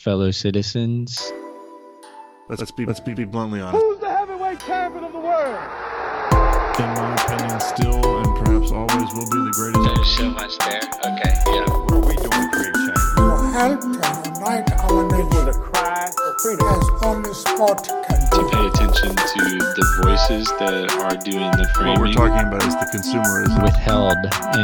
fellow citizens. Let's be let's be, be bluntly honest. Who's the heavyweight champion of the world? In my opinion, still and perhaps always will be the greatest. There's so much there. Okay, yeah. What are we doing to create change? to help to unite our It nation was a cry for freedom. as only sport can To pay attention to the voices that are doing the What we're talking about is the consumerism. withheld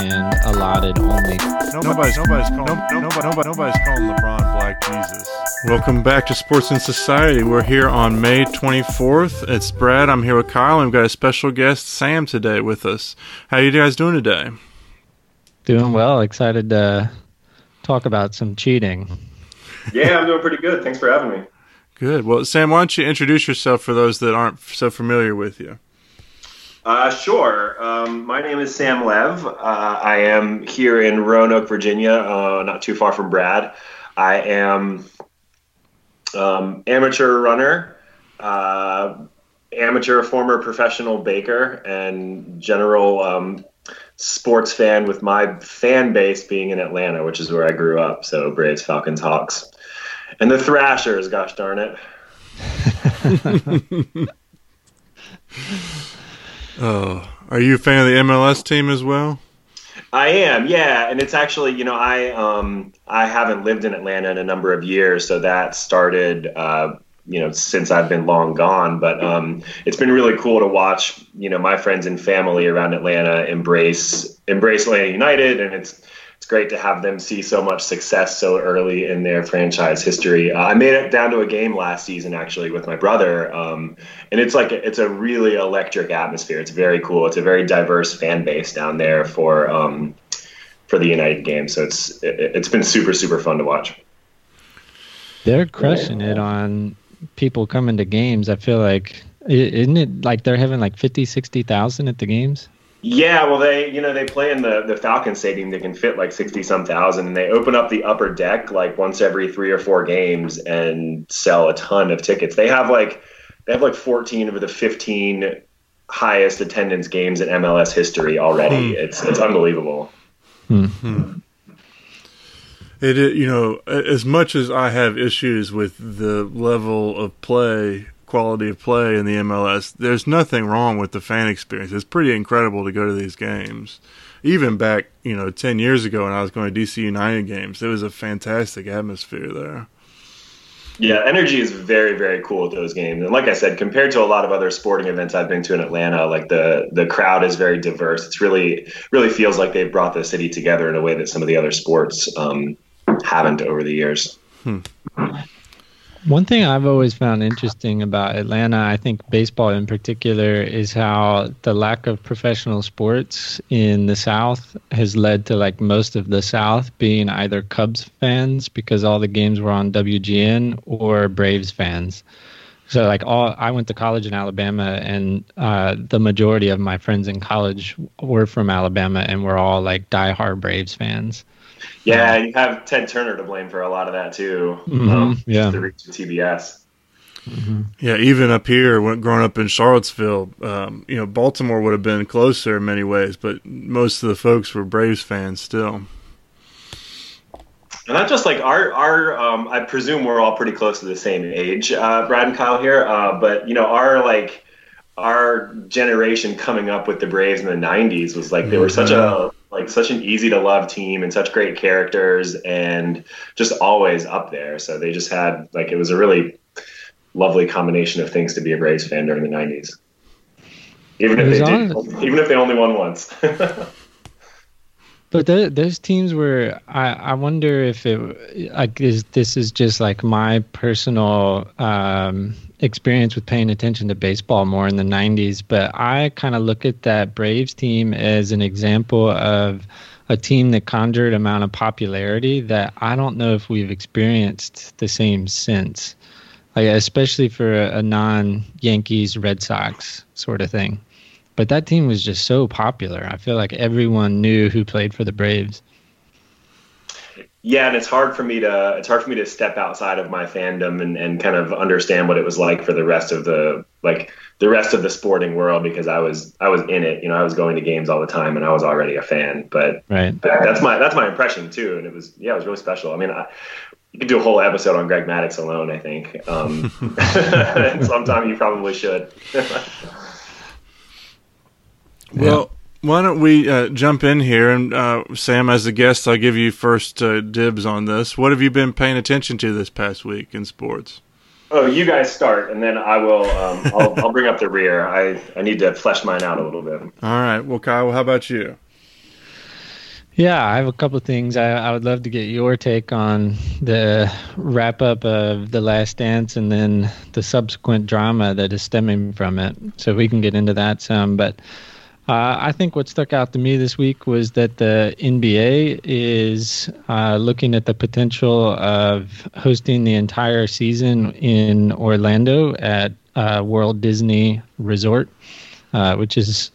and allotted only. Nobody's nobody's calling no, nobody, nobody, nobody's calling LeBron Black Jesus. Welcome back to Sports and Society. We're here on May 24th. It's Brad. I'm here with Kyle, and we've got a special guest, Sam, today with us. How you guys doing today? Doing well. Excited to talk about some cheating. Yeah, I'm doing pretty good. Thanks for having me. Good. Well, Sam, why don't you introduce yourself for those that aren't so familiar with you? Uh, sure. Um, my name is Sam Lev. Uh, I am here in Roanoke, Virginia, uh, not too far from Brad. I am um, amateur runner, uh, amateur former professional baker, and general um, sports fan. With my fan base being in Atlanta, which is where I grew up. So Braves, Falcons, Hawks, and the Thrashers. Gosh darn it. Oh, are you a fan of the MLS team as well? I am, yeah, and it's actually, you know, I um I haven't lived in Atlanta in a number of years, so that started uh you know since I've been long gone, but um it's been really cool to watch, you know, my friends and family around Atlanta embrace embrace Atlanta United and it's it's great to have them see so much success so early in their franchise history. Uh, I made it down to a game last season actually with my brother, um, and it's like it's a really electric atmosphere. It's very cool. It's a very diverse fan base down there for um, for the United game. So it's it, it's been super super fun to watch. They're crushing it on people coming to games. I feel like isn't it like they're having like 50, 60,000 at the games? Yeah, well, they you know they play in the the Falcon Stadium. They can fit like sixty some thousand, and they open up the upper deck like once every three or four games and sell a ton of tickets. They have like they have like fourteen of the fifteen highest attendance games in MLS history already. Hmm. It's it's unbelievable. Hmm. It, you know, as much as I have issues with the level of play, quality of play in the MLS, there's nothing wrong with the fan experience. It's pretty incredible to go to these games. Even back, you know, 10 years ago when I was going to DC United games, it was a fantastic atmosphere there. Yeah, energy is very very cool at those games. And like I said, compared to a lot of other sporting events I've been to in Atlanta, like the the crowd is very diverse. It's really really feels like they've brought the city together in a way that some of the other sports um, haven't over the years. One thing I've always found interesting about Atlanta, I think baseball in particular, is how the lack of professional sports in the South has led to like most of the South being either Cubs fans because all the games were on WGN or Braves fans. So like all I went to college in Alabama and uh, the majority of my friends in college were from Alabama and we're all like diehard Braves fans. Yeah, you have Ted Turner to blame for a lot of that too. Mhm, Um, yeah. the reach of TBS. Yeah, even up here, when growing up in Charlottesville, um, you know, Baltimore would have been closer in many ways, but most of the folks were Braves fans still. And not just like our our um, I presume we're all pretty close to the same age, uh, Brad and Kyle here. Uh, but you know, our like our generation coming up with the Braves in the '90s was like they were such a like such an easy to love team and such great characters and just always up there. So they just had like it was a really lovely combination of things to be a Braves fan during the '90s. Even if they did, even if they only won once. But th those teams were, I, I wonder if it, like, is this is just like my personal um, experience with paying attention to baseball more in the 90s. But I kind of look at that Braves team as an example of a team that conjured amount of popularity that I don't know if we've experienced the same since. Like, especially for a, a non Yankees, Red Sox sort of thing. But that team was just so popular. I feel like everyone knew who played for the Braves. Yeah, and it's hard for me to it's hard for me to step outside of my fandom and, and kind of understand what it was like for the rest of the like the rest of the sporting world because I was I was in it. You know, I was going to games all the time and I was already a fan. But Right. but that's my that's my impression too, and it was yeah, it was really special. I mean, I, you could do a whole episode on Greg Maddux alone. I think. Um, sometime you probably should. Well, why don't we uh, jump in here and uh, Sam, as the guest, I'll give you first uh, dibs on this. What have you been paying attention to this past week in sports? Oh, you guys start, and then I will. Um, I'll, I'll bring up the rear. I I need to flesh mine out a little bit. All right. Well, Kyle, how about you? Yeah, I have a couple of things. I, I would love to get your take on the wrap up of The Last Dance and then the subsequent drama that is stemming from it. So we can get into that some. But uh, I think what stuck out to me this week was that the NBA is uh, looking at the potential of hosting the entire season in Orlando at uh, Walt Disney Resort, uh, which is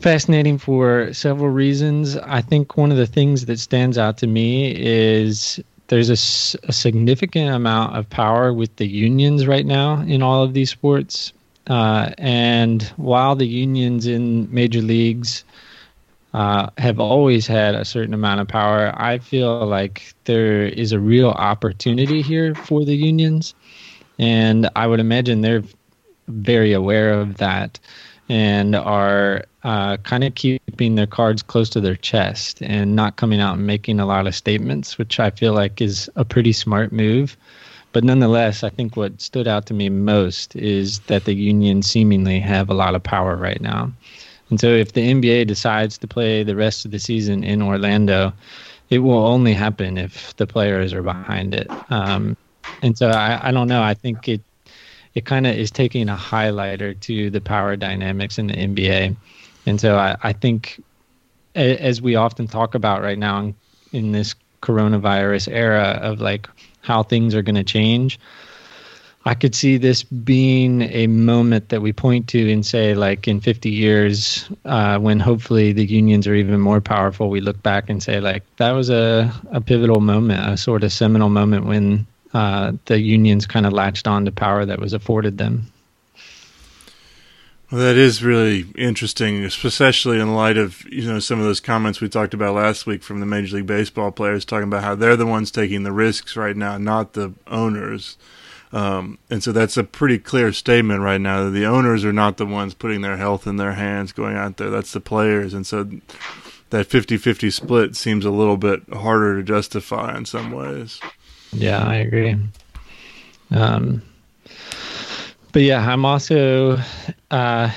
fascinating for several reasons. I think one of the things that stands out to me is there's a, a, significant amount of power with the unions right now in all of these sports. Uh, and while the unions in major leagues uh, have always had a certain amount of power, I feel like there is a real opportunity here for the unions. And I would imagine they're very aware of that and are uh, kind of keeping their cards close to their chest and not coming out and making a lot of statements, which I feel like is a pretty smart move. But nonetheless, I think what stood out to me most is that the unions seemingly have a lot of power right now. And so if the NBA decides to play the rest of the season in Orlando, it will only happen if the players are behind it. Um, and so I, I don't know. I think it it kind of is taking a highlighter to the power dynamics in the NBA. And so I, I think, as we often talk about right now in, in this coronavirus era of like how things are going to change, I could see this being a moment that we point to and say, like in 50 years, uh, when hopefully the unions are even more powerful, we look back and say, like, that was a, a pivotal moment, a sort of seminal moment when uh, the unions kind of latched on to power that was afforded them. Well, that is really interesting, especially in light of you know some of those comments we talked about last week from the Major League Baseball players talking about how they're the ones taking the risks right now, not the owners. Um, and so that's a pretty clear statement right now that the owners are not the ones putting their health in their hands going out there. That's the players. And so that 50 50 split seems a little bit harder to justify in some ways. Yeah, I agree. Um, but yeah, I'm also uh,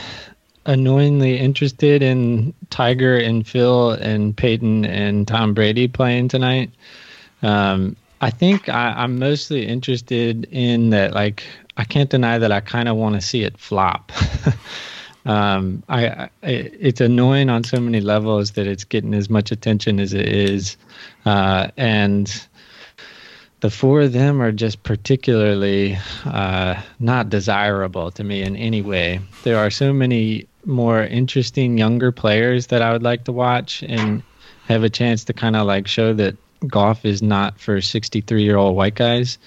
annoyingly interested in Tiger and Phil and Peyton and Tom Brady playing tonight. Um, I think I, am mostly interested in that. Like, I can't deny that I kind of want to see it flop. um, I, I, it's annoying on so many levels that it's getting as much attention as it is, uh, and the four of them are just particularly uh, not desirable to me in any way. There are so many more interesting younger players that I would like to watch and have a chance to kind of like show that golf is not for 63 year old white guys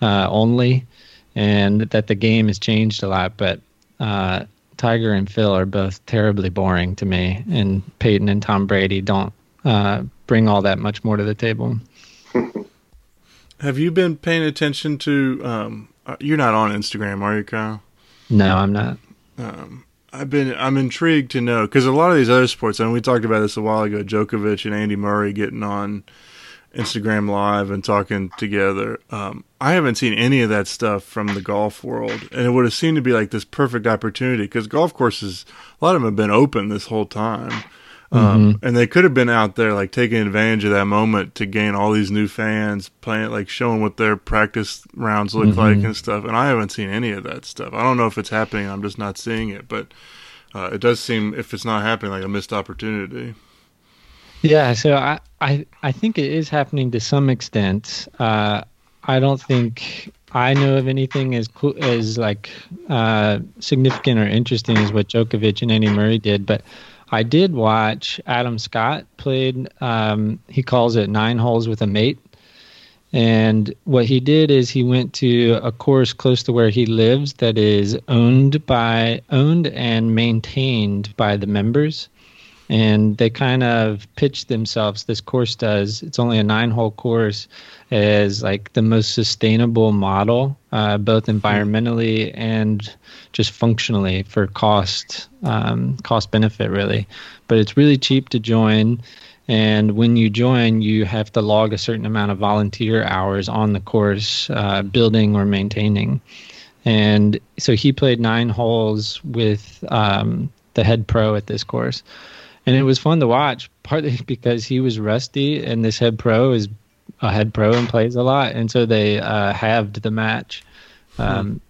uh, only and that the game has changed a lot. But uh, Tiger and Phil are both terribly boring to me, and Peyton and Tom Brady don't uh, bring all that much more to the table. Have you been paying attention to? Um, uh, you're not on Instagram, are you, Kyle? No, I'm not. Um, I've been. I'm intrigued to know because a lot of these other sports, and we talked about this a while ago. Djokovic and Andy Murray getting on Instagram Live and talking together. Um, I haven't seen any of that stuff from the golf world, and it would have seemed to be like this perfect opportunity because golf courses, a lot of them have been open this whole time. Um, mm-hmm. and they could have been out there like taking advantage of that moment to gain all these new fans playing like showing what their practice rounds look mm-hmm. like and stuff. And i haven't seen any of that stuff. I don't know if it's happening. I'm just not seeing it. But uh, it does seem if it's not happening like a missed opportunity. Yeah so i i, I think it is happening to some extent. Uh, i don't think I know of anything as cool as like uh, significant or interesting as what Djokovic and Andy Murray did, but I did watch Adam Scott played. Um, he calls it nine holes with a mate, and what he did is he went to a course close to where he lives that is owned by owned and maintained by the members, and they kind of pitch themselves. This course does. It's only a nine-hole course, as like the most sustainable model, uh, both environmentally and just functionally for cost, um, cost benefit really. But it's really cheap to join. And when you join, you have to log a certain amount of volunteer hours on the course, uh, building or maintaining. And so he played nine holes with um, the head pro at this course. And it was fun to watch, partly because he was rusty and this head pro is a head pro and plays a lot. And so they uh, halved the match. Um,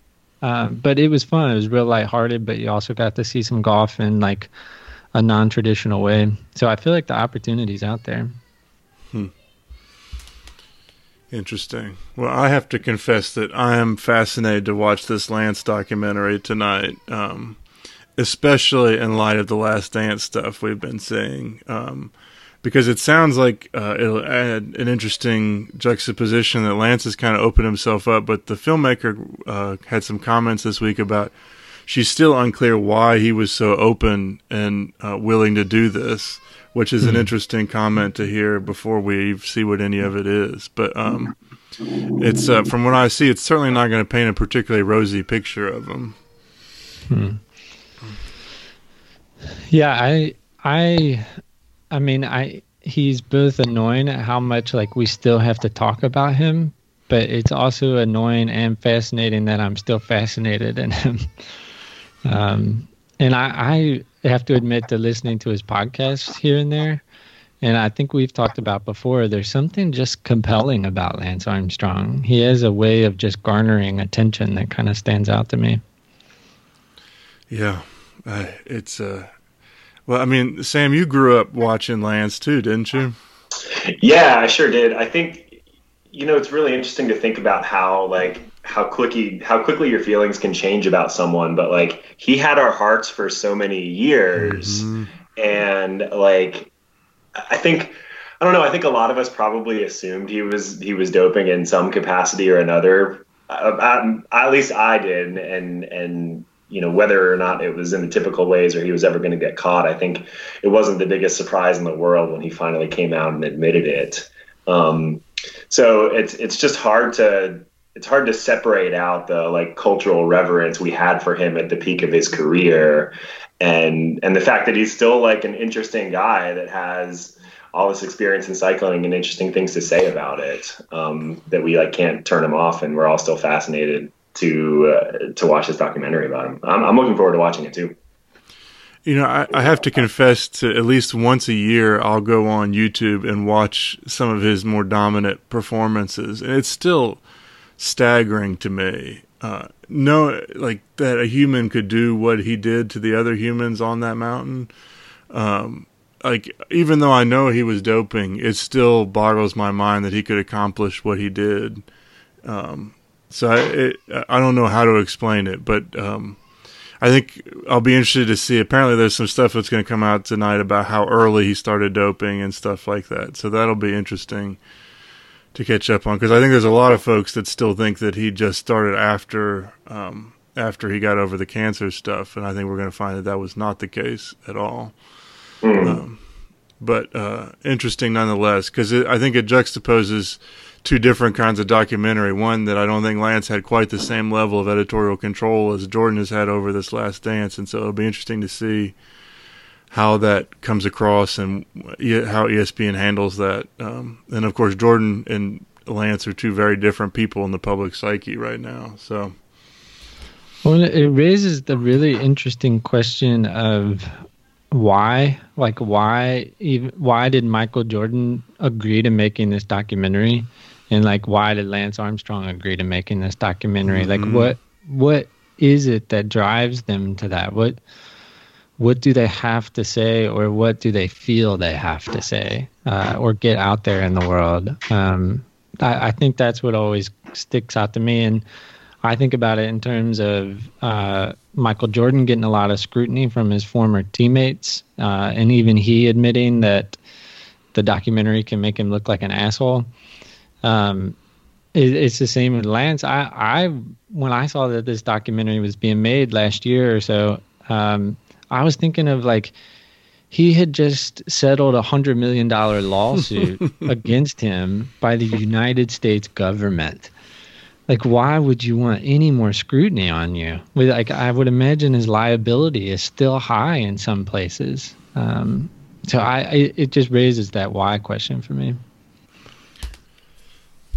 uh, but it was fun. It was real lighthearted, but you also got to see some golf in like a non traditional way. So I feel like the opportunity's out there. Hmm. Interesting. Well, I have to confess that I am fascinated to watch this Lance documentary tonight, um, especially in light of the Last Dance stuff we've been seeing, um, because it sounds like uh, it'll add an interesting juxtaposition that Lance has kind of opened himself up. But the filmmaker uh, had some comments this week about she's still unclear why he was so open and uh, willing to do this which is an interesting comment to hear before we see what any of it is. But um, it's uh, from what I see, it's certainly not going to paint a particularly rosy picture of him. Hmm. Yeah, I, I, I mean, I he's both annoying at how much like we still have to talk about him, but it's also annoying and fascinating that I'm still fascinated in him. um, and I, I have to admit to listening to his podcast here and there, and I think we've talked about before. There's something just compelling about Lance Armstrong. He has a way of just garnering attention that kind of stands out to me. Yeah, uh, it's uh, well, I mean, Sam, you grew up watching Lance too, didn't you? Yeah, I sure did. I think you know it's really interesting to think about how like how quickly how quickly your feelings can change about someone but like he had our hearts for so many years mm-hmm. and like i think i don't know i think a lot of us probably assumed he was he was doping in some capacity or another uh, at least i did and and you know whether or not it was in the typical ways or he was ever going to get caught i think it wasn't the biggest surprise in the world when he finally came out and admitted it. Um, so it's it's just hard to it's hard to separate out the like cultural reverence we had for him at the peak of his career and and the fact that he's still like an interesting guy that has all this experience in cycling and interesting things to say about it um, that we like can't turn him off and we're all still fascinated to uh, to watch this documentary about him I'm, I'm looking forward to watching it too you know, I, I, have to confess to at least once a year, I'll go on YouTube and watch some of his more dominant performances, and it's still staggering to me. Uh, no, like that a human could do what he did to the other humans on that mountain. Um, like even though I know he was doping, it still boggles my mind that he could accomplish what he did. Um, so I, it, I don't know how to explain it, but um, I think I'll be interested to see. Apparently, there's some stuff that's going to come out tonight about how early he started doping and stuff like that. So that'll be interesting to catch up on because I think there's a lot of folks that still think that he just started after um, after he got over the cancer stuff, and I think we're going to find that that was not the case at all. Mm. Um, but uh, interesting nonetheless because I think it juxtaposes two different kinds of documentary. One that I don't think Lance had quite the same level of editorial control as Jordan has had over this last dance, and so it'll be interesting to see how that comes across and how ESPN handles that. Um, and of course, Jordan and Lance are two very different people in the public psyche right now. So, well, it raises the really interesting question of why, like, why, even, why did Michael Jordan agree to making this documentary, and like, why did Lance Armstrong agree to making this documentary? Mm-hmm. Like, what, what is it that drives them to that? What what do they have to say or what do they feel they have to say uh, or get out there in the world um, I, I, think that's what always sticks out to me and i think about it in terms of uh, michael jordan getting a lot of scrutiny from his former teammates uh, and even he admitting that the documentary can make him look like an asshole um, it, it's the same with lance I, I when i saw that this documentary was being made last year or so um, I was thinking of like he had just settled a hundred million dollar lawsuit against him by the United States government. Like, why would you want any more scrutiny on you? Like, I would imagine his liability is still high in some places. Um, so I, I, it just raises that why question for me.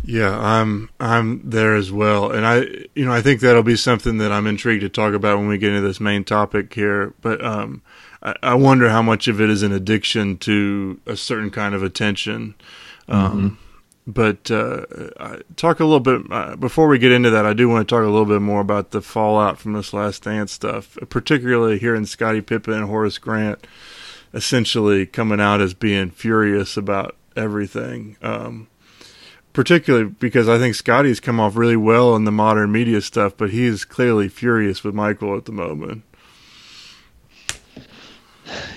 Yeah, I'm I'm there as well, and I you know I think that'll be something that I'm intrigued to talk about when we get into this main topic here. But um, I, I wonder how much of it is an addiction to a certain kind of attention. Um, But uh, talk a little bit uh, before we get into that. I do want to talk a little bit more about the fallout from this Last Dance stuff, particularly hearing Scottie Pippen and Horace Grant essentially coming out as being furious about everything. Um, particularly because I think Scotty's come off really well in the modern media stuff, but he is clearly furious with Michael at the moment.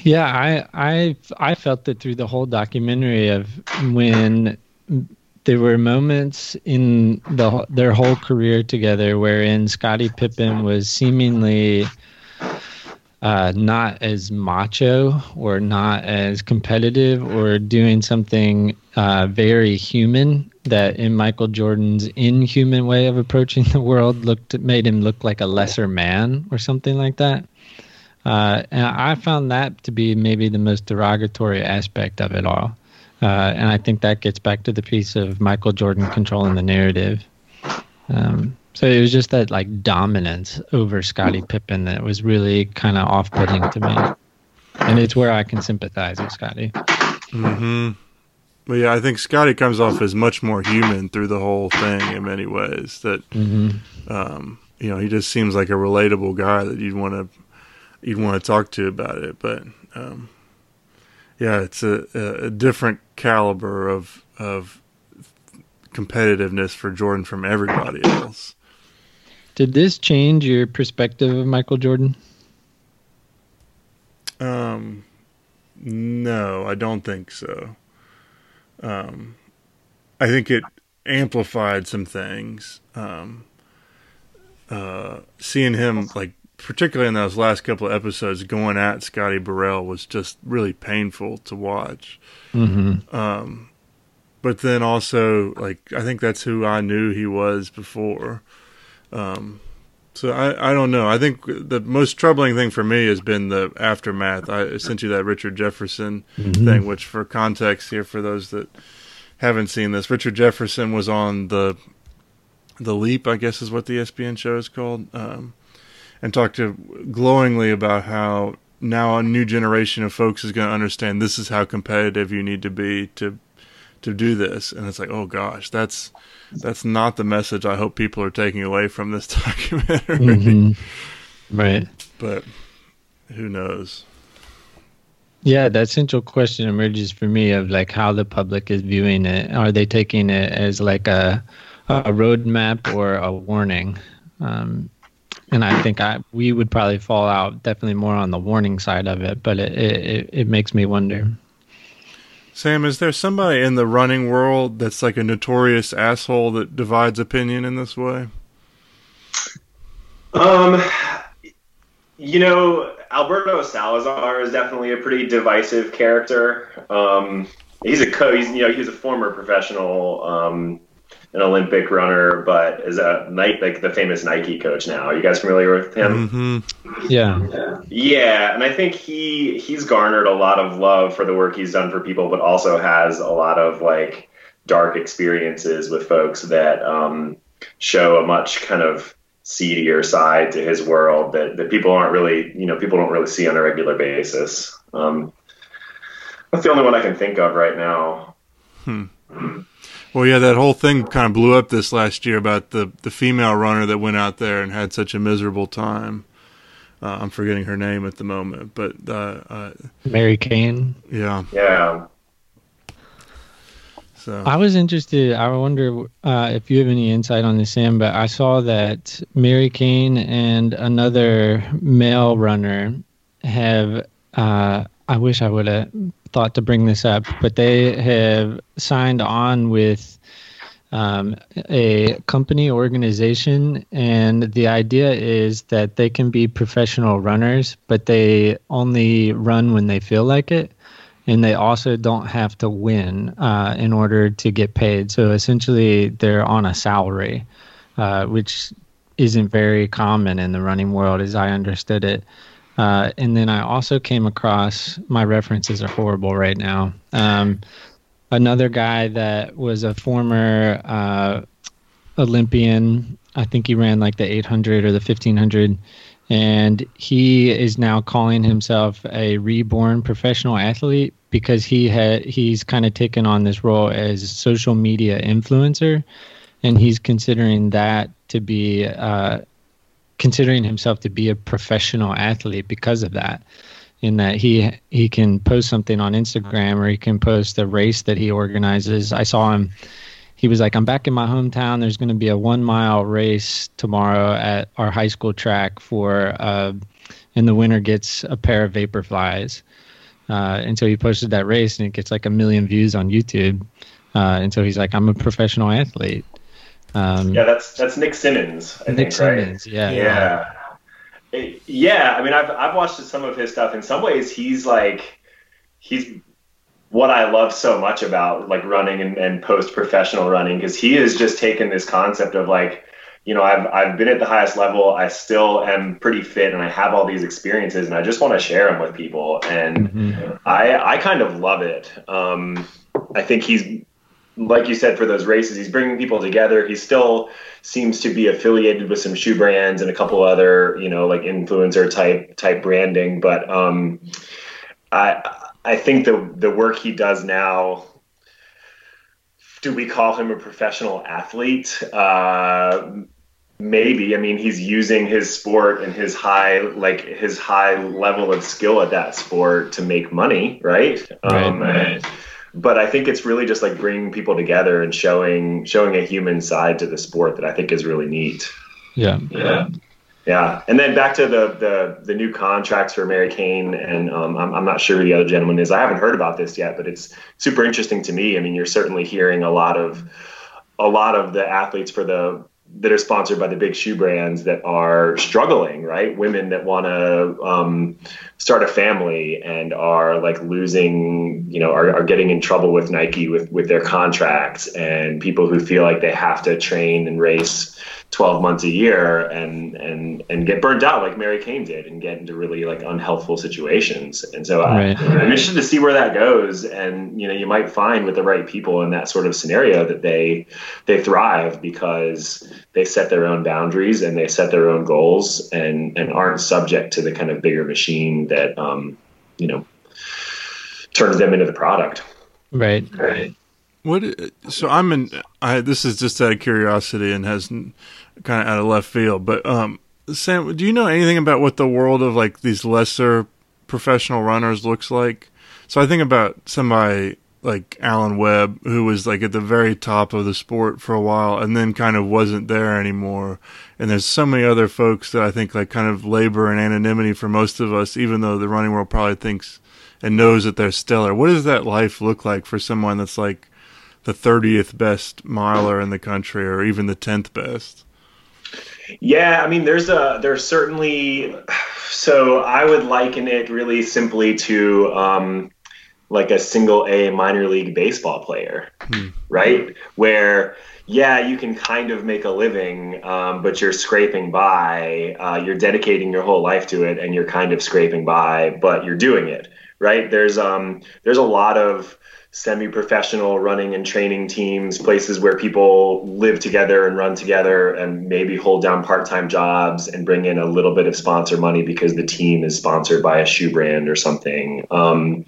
Yeah, I I I felt it through the whole documentary of when there were moments in the their whole career together wherein Scottie Pippen was seemingly uh, not as macho or not as competitive or doing something uh, very human that in Michael Jordan's inhuman way of approaching the world looked made him look like a lesser man or something like that. Uh, and I found that to be maybe the most derogatory aspect of it all. Uh, and I think that gets back to the piece of Michael Jordan controlling the narrative. Um, so it was just that like dominance over Scottie Pippen that was really kind of off-putting to me. And it's where I can sympathize with Scottie. hmm But yeah, I think Scotty comes off as much more human through the whole thing in many ways. That hmm um, you know, he just seems like a relatable guy that you'd want to you'd want to talk to about it. But um, yeah, it's a, a different caliber of of competitiveness for Jordan from everybody else. Did this change your perspective of Michael Jordan? Um, no, I don't think so. Um, I think it amplified some things. Um, uh, seeing him like, particularly in those last couple of episodes, going at Scotty Burrell was just really painful to watch. Mm-hmm. Um, but then also, like, I think that's who I knew he was before. Um, so I, I don't know. I think the most troubling thing for me has been the aftermath. I sent you that Richard Jefferson thing, which for context here, for those that haven't seen this, Richard Jefferson was on the the Leap, I guess is what the ESPN show is called, um, and talked to glowingly about how now a new generation of folks is going to understand this is how competitive you need to be to to do this. And it's like, oh gosh, that's that's not the message I hope people are taking away from this documentary. Mm-hmm. Right. But who knows? Yeah, that central question emerges for me of like how the public is viewing it. Are they taking it as like a a roadmap or a warning? Um, and I think I we would probably fall out definitely more on the warning side of it, but it it, it makes me wonder. Sam, is there somebody in the running world that's like a notorious asshole that divides opinion in this way? Um, you know, Alberto Salazar is definitely a pretty divisive character. Um, he's a co. He's you know he's a former professional, um, an Olympic runner, but is a Nike like the famous Nike coach now. Are you guys familiar with him? Mm-hmm. Yeah. Yeah, and I think he he's garnered a lot of love for the work he's done for people, but also has a lot of like dark experiences with folks that um, show a much kind of seedier side to his world that, that people aren't really you know people don't really see on a regular basis. Um, that's the only one I can think of right now. Well, yeah, that whole thing kind of blew up this last year about the the female runner that went out there and had such a miserable time. Uh, I'm forgetting her name at the moment, but uh, uh, Mary Cain. yeah. Yeah. So I was interested. I wonder uh, if you have any insight on this, Sam. But I saw that Mary Cain and another male runner have. I wish I would have thought to bring this up, but they have signed on with um, a company organization, and the idea is that they can be professional runners, but they only run when they feel like it. And they also don't have to win uh, in order to get paid. So essentially, they're on a salary, uh, which isn't very common in the running world, as I understood it. Uh, and then I also came across my references are horrible right now. Um, another guy that was a former uh, Olympian. I think he ran like the 800 or the 1500, and he is now calling himself a reborn professional athlete because he had he's kind of taken on this role as social media influencer, and he's considering that to be uh, considering himself to be a professional athlete because of that in that he he can post something on Instagram or he can post a race that he organizes. I saw him he was like I'm back in my hometown there's going to be a 1 mile race tomorrow at our high school track for uh and the winner gets a pair of Vaporflies. Uh, and so he posted that race and it gets like a million views on YouTube. Uh, and so he's like, I'm a professional athlete. Um, yeah, that's that's Nick Simmons. I Nick think, Symmonds, right? yeah. Yeah. Yeah, I mean, I've I've watched some of his stuff. In some ways, he's like he's what I love so much about like running and, and post professional running because he has just taken this concept of like, you know, I've I've been at the highest level. I still am pretty fit, and I have all these experiences, and I just want to share them with people. And Mhm. I I kind of love it. Um, I think he's like you said for those races, he's bringing people together. He still seems to be affiliated with some shoe brands and a couple other, you know, like influencer type type branding. But um, I I think the the work he does now. Do we call him a professional athlete? Uh, maybe. I mean, he's using his sport and his high like his high level of skill at that sport to make money, right? Um, Right. But I think it's really just like bringing people together and showing showing a human side to the sport that I think is really neat. Yeah. Yeah. Yeah, and then back to the the, the new contracts for Mary Cain, and um, I'm, I'm not sure who the other gentleman is. I haven't heard about this yet, but it's super interesting to me. I mean, you're certainly hearing a lot of a lot of the athletes for the that are sponsored by the big shoe brands that are struggling, right? Women that want to um, start a family and are like losing, you know, are, are getting in trouble with Nike with with their contracts, and people who feel like they have to train and race 12 months a year and and and get burnt out like Mary Cain did and get into really like unhelpful situations. And so I, Right. I'm interested to see where that goes. And you know, you might find with the right people in that sort of scenario that they they thrive because they set their own boundaries and they set their own goals and and aren't subject to the kind of bigger machine that um, you know turns them into the product. Right. Right. What? So I'm in. I this is just out of curiosity and has kind of out of left field. But um, Sam, do you know anything about what the world of like these lesser professional runners looks like? So I think about somebody like Alan Webb, who was like at the very top of the sport for a while, and then kind of wasn't there anymore. And there's so many other folks that I think like kind of labor in anonymity for most of us, even though the running world probably thinks and knows that they're stellar. What does that life look like for someone that's like the 30th best miler in the country or even the 10th best? Yeah, I mean, there's a there's certainly so I would liken it really simply to um, like a single A minor league baseball player, right? Where yeah, you can kind of make a living, um, but you're scraping by. Uh, you're dedicating your whole life to it, and you're kind of scraping by, but you're doing it, right? There's um there's a lot of semi-professional running and training teams, places where people live together and run together and maybe hold down part-time jobs and bring in a little bit of sponsor money because the team is sponsored by a shoe brand or something. Um,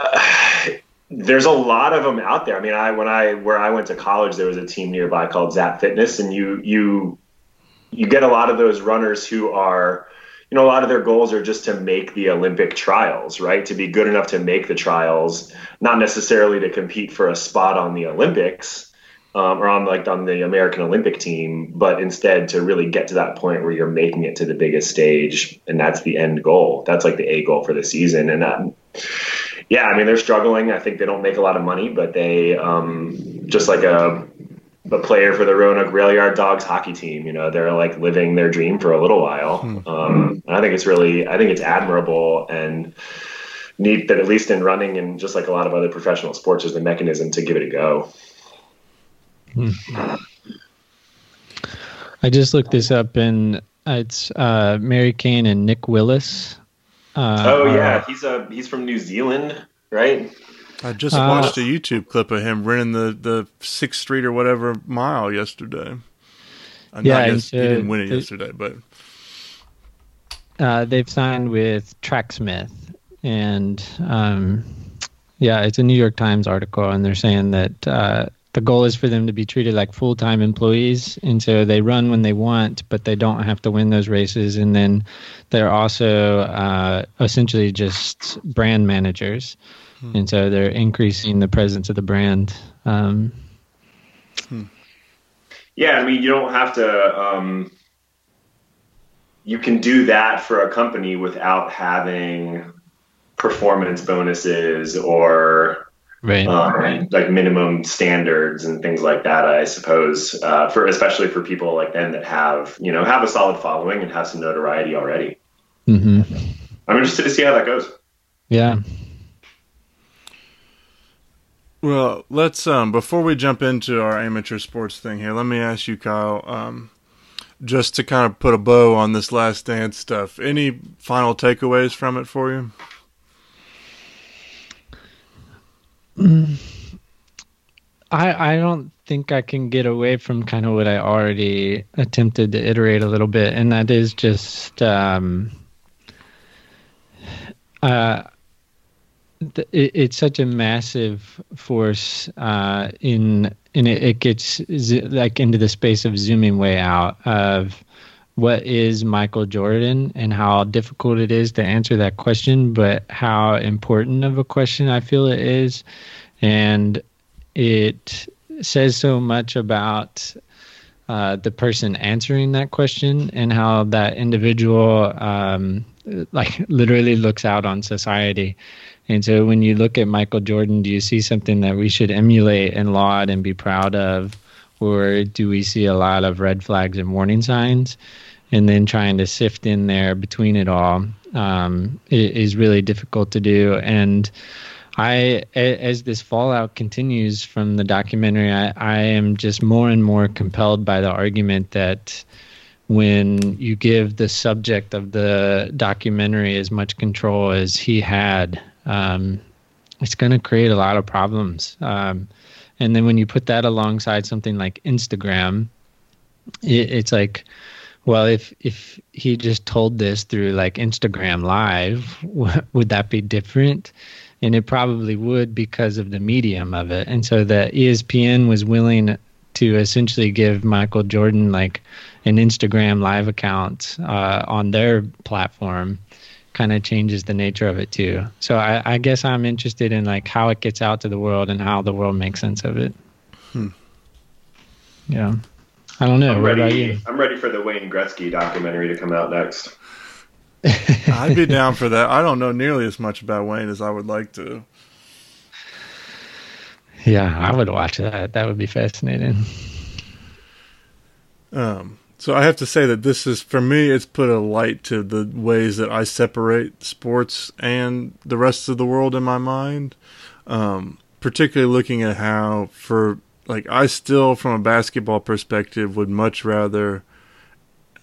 there's a lot of them out there. I mean, I when I where I went to college, there was a team nearby called Zap Fitness, and you you you get a lot of those runners who are you know, a lot of their goals are just to make the Olympic trials, right? To be good enough to make the trials, not necessarily to compete for a spot on the Olympics um, or on like on the American Olympic team, but instead to really get to that point where you're making it to the biggest stage, and that's the end goal. That's like the A goal for the season, and that, yeah, I mean they're struggling. I think they don't make a lot of money, but they um, just like a a player for the Roanoke Rail Yard Dawgs hockey team. You know, they're like living their dream for a little while. Um, and I think it's really, I think it's admirable and neat that at least in running and just like a lot of other professional sports, there's a mechanism to give it a go. I just looked this up, and it's uh, Mary Cain and Nick Willis. Uh, oh yeah, he's a he's from New Zealand, right? I just Uh, watched a YouTube clip of him running the the Sixth Street or whatever mile yesterday. Uh, Yeah, yes- he didn't win it the- yesterday, but uh, they've signed with Tracksmith, and um, yeah, it's a New York Times article, and they're saying that uh, the goal is for them to be treated like full time employees, and so they run when they want, but they don't have to win those races, and then they're also uh, essentially just brand managers, and so they're increasing the presence of the brand. Um, Yeah, I mean, you don't have to. Um, you can do that for a company without having performance bonuses or right. um, like minimum standards and things like that. I suppose uh, for especially for people like them that have you know have a solid following and have some notoriety already. hmm I'm interested to see how that goes. Yeah. Well, let's um before we jump into our amateur sports thing here, let me ask you, Kyle, um, just to kind of put a bow on this last dance stuff. Any final takeaways from it for you? I I don't think I can get away from kind of what I already attempted to iterate a little bit, and that is just um, uh, it's such a massive force uh, in and it, it gets z- like into the space of zooming way out of what is Michael Jordan and how difficult it is to answer that question, but how important of a question I feel it is, and it says so much about uh, the person answering that question and how that individual um, like literally looks out on society and so when you look at michael jordan do you see something that we should emulate and laud and be proud of? Or do we see a lot of red flags and warning signs? And then trying to sift in there between it all um, is really difficult to do. And I, as this fallout continues from the documentary, I, I am just more and more compelled by the argument that when you give the subject of the documentary as much control as he had, um, it's going to create a lot of problems. Um, and then when you put that alongside something like Instagram, it, it's like, well, if if he just told this through like Instagram Live, w- would that be different? And it probably would because of the medium of it. And so the ESPN was willing to essentially give Michael Jordan like an Instagram Live account uh, on their platform. Kind of changes the nature of it too. So I, I guess I'm interested in like how it gets out to the world and how the world makes sense of it. Yeah, I don't know. I'm what ready. I'm ready for the Wayne Gretzky documentary to come out next. I'd be down for that. I don't know nearly as much about Wayne as I would like to. Yeah, I would watch that. That would be fascinating. Um, so I have to say that this is for me. It's put a light to the ways that I separate sports and the rest of the world in my mind. Um, particularly looking at how, for like, I still, from a basketball perspective, would much rather,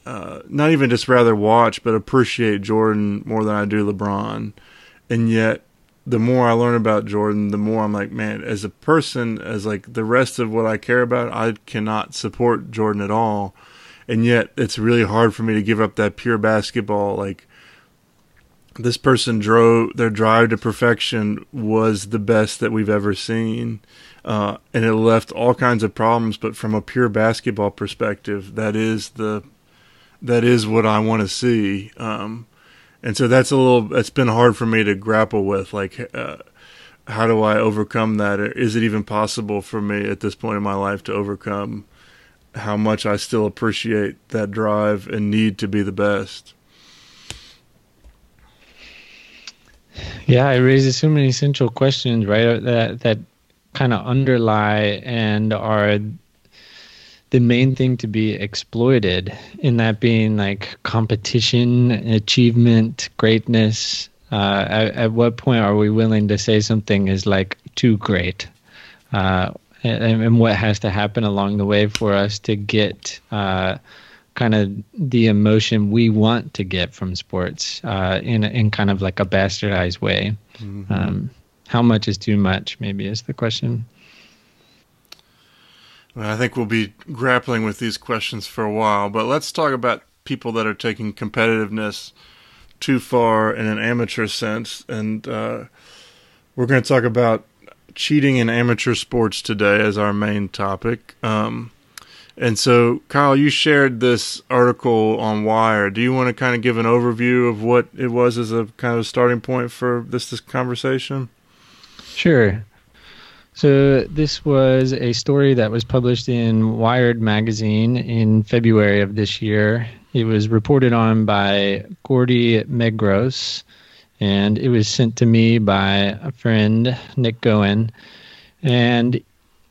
uh, not even just rather watch, but appreciate Jordan more than I do LeBron. And yet, the more I learn about Jordan, the more I'm like, man, as a person, as like the rest of what I care about, I cannot support Jordan at all. And yet, it's really hard for me to give up that pure basketball. Like, this person drove their drive to perfection was the best that we've ever seen. Uh, and it left all kinds of problems, but from a pure basketball perspective, that is the that is what I want to see. Um, and so that's a little it's been hard for me to grapple with like uh, how do i overcome that is it even possible for me at this point in my life to overcome how much i still appreciate that drive and need to be the best Yeah, it raises so many central questions, right? That that kind of underlie and are the main thing to be exploited in that being like competition achievement greatness uh, at, at, what point are we willing to say something is like too great uh, and, and, what has to happen along the way for us to get uh, kind of the emotion we want to get from sports uh, in in kind of like a bastardized way. Mm-hmm. Um, how much is too much? Maybe is the question. Well, I think we'll be grappling with these questions for a while, but let's talk about people that are taking competitiveness too far in an amateur sense, and uh, we're going to talk about cheating in amateur sports today as our main topic. Um, and so, Kyle, you shared this article on Wire. Do you want to kind of give an overview of what it was as a kind of starting point for this, this conversation? Sure. So, this was a story that was published in Wired magazine in February of this year. It was reported on by Gordy Megroz, and it was sent to me by a friend, Nick Goen. And